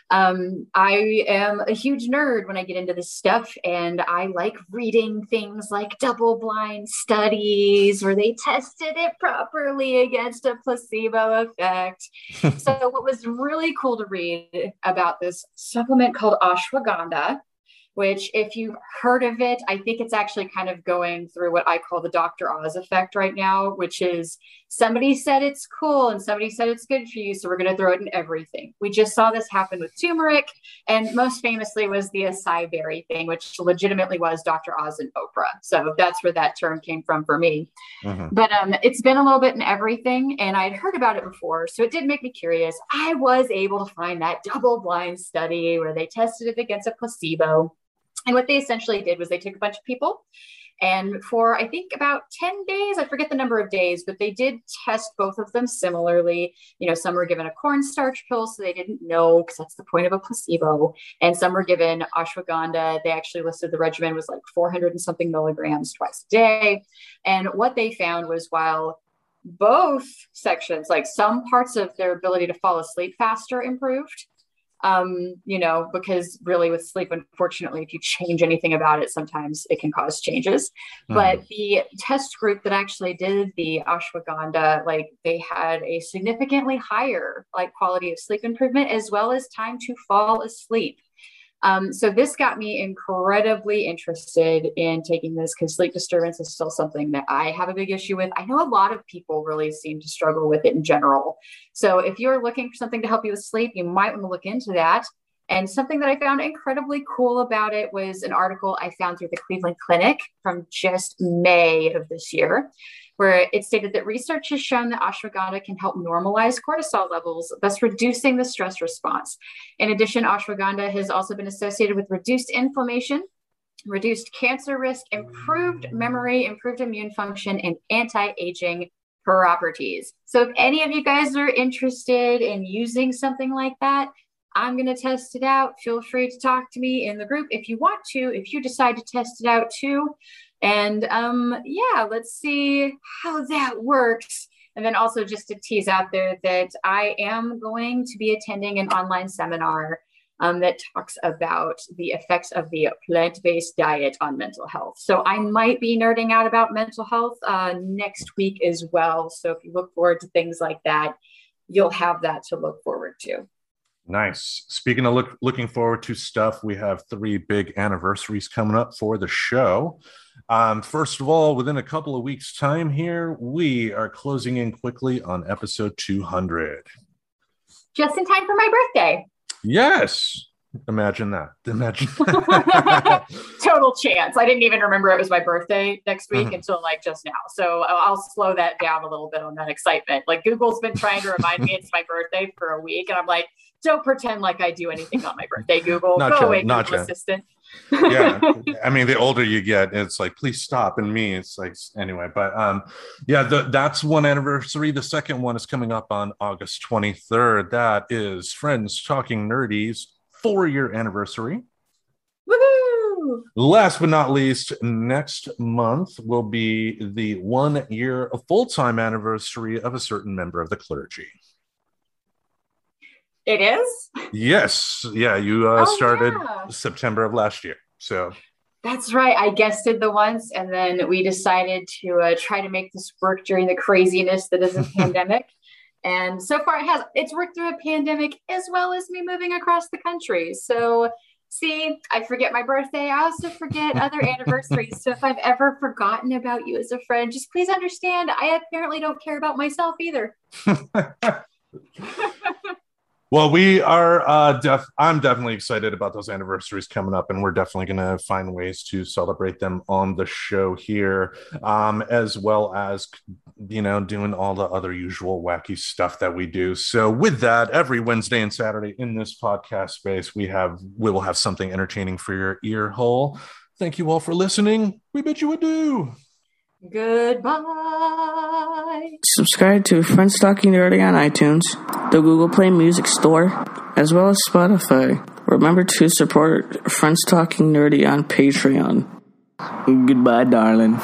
Um, I am a huge nerd when I get into this stuff, and I like reading things like double blind studies where they tested it properly against a placebo effect. so, what was really cool to read about this supplement called ashwagandha which if you've heard of it, I think it's actually kind of going through what I call the Dr. Oz effect right now, which is somebody said it's cool and somebody said it's good for you, so we're going to throw it in everything. We just saw this happen with turmeric, and most famously was the acai berry thing, which legitimately was Dr. Oz and Oprah. So that's where that term came from for me. Mm-hmm. But um, it's been a little bit in everything, and I'd heard about it before, so it did make me curious. I was able to find that double blind study where they tested it against a placebo and what they essentially did was they took a bunch of people and for I think about 10 days, I forget the number of days, but they did test both of them similarly. You know, some were given a cornstarch pill, so they didn't know because that's the point of a placebo. And some were given ashwagandha. They actually listed the regimen was like 400 and something milligrams twice a day. And what they found was while both sections, like some parts of their ability to fall asleep faster improved, um, you know, because really with sleep, unfortunately, if you change anything about it, sometimes it can cause changes. Mm. But the test group that actually did the ashwagandha, like they had a significantly higher like quality of sleep improvement as well as time to fall asleep. Um, so this got me incredibly interested in taking this because sleep disturbance is still something that I have a big issue with. I know a lot of people really seem to struggle with it in general. So if you're looking for something to help you with sleep, you might want to look into that. And something that I found incredibly cool about it was an article I found through the Cleveland Clinic from just May of this year where it stated that research has shown that ashwagandha can help normalize cortisol levels, thus reducing the stress response. In addition, ashwagandha has also been associated with reduced inflammation, reduced cancer risk, improved memory, improved immune function, and anti aging properties. So, if any of you guys are interested in using something like that, I'm going to test it out. Feel free to talk to me in the group if you want to. If you decide to test it out too, and um, yeah, let's see how that works. And then also just to tease out there that I am going to be attending an online seminar um, that talks about the effects of the plant based diet on mental health. So I might be nerding out about mental health uh, next week as well. So if you look forward to things like that, you'll have that to look forward to. Nice. Speaking of look, looking forward to stuff, we have three big anniversaries coming up for the show. Um, first of all, within a couple of weeks' time here, we are closing in quickly on episode 200. Just in time for my birthday. Yes. Imagine that. Imagine. Total chance. I didn't even remember it was my birthday next week uh-huh. until like just now. So I'll slow that down a little bit on that excitement. Like Google's been trying to remind me it's my birthday for a week, and I'm like, don't pretend like I do anything on my birthday, Google. Not Go yet, away, not Google yet. Assistant. yeah i mean the older you get it's like please stop and me it's like anyway but um yeah the, that's one anniversary the second one is coming up on august 23rd that is friends talking nerdies four year anniversary Woohoo! last but not least next month will be the one year full-time anniversary of a certain member of the clergy it is? Yes. Yeah. You uh, Oh, started yeah. September of last year. So, That's right. I guested the once, and then we decided to uh, try to make this work during the craziness that is a pandemic. And so far, it has. It's worked through a pandemic as well as me moving across the country. So, see, I forget my birthday. I also forget other anniversaries. So, if I've ever forgotten about you as a friend, just please understand. I apparently don't care about myself either. well, we are, uh, def- I'm definitely excited about those anniversaries coming up, and we're definitely going to find ways to celebrate them on the show here, um, as well as, you know, doing all the other usual wacky stuff that we do. So, with that, every Wednesday and Saturday in this podcast space, we have, we will have something entertaining for your ear hole. Thank you all for listening. We bid you adieu. Goodbye. Subscribe to Friends Talking Nerdy on iTunes, the Google Play Music Store, as well as Spotify. Remember to support Friends Talking Nerdy on Patreon. Goodbye, darling.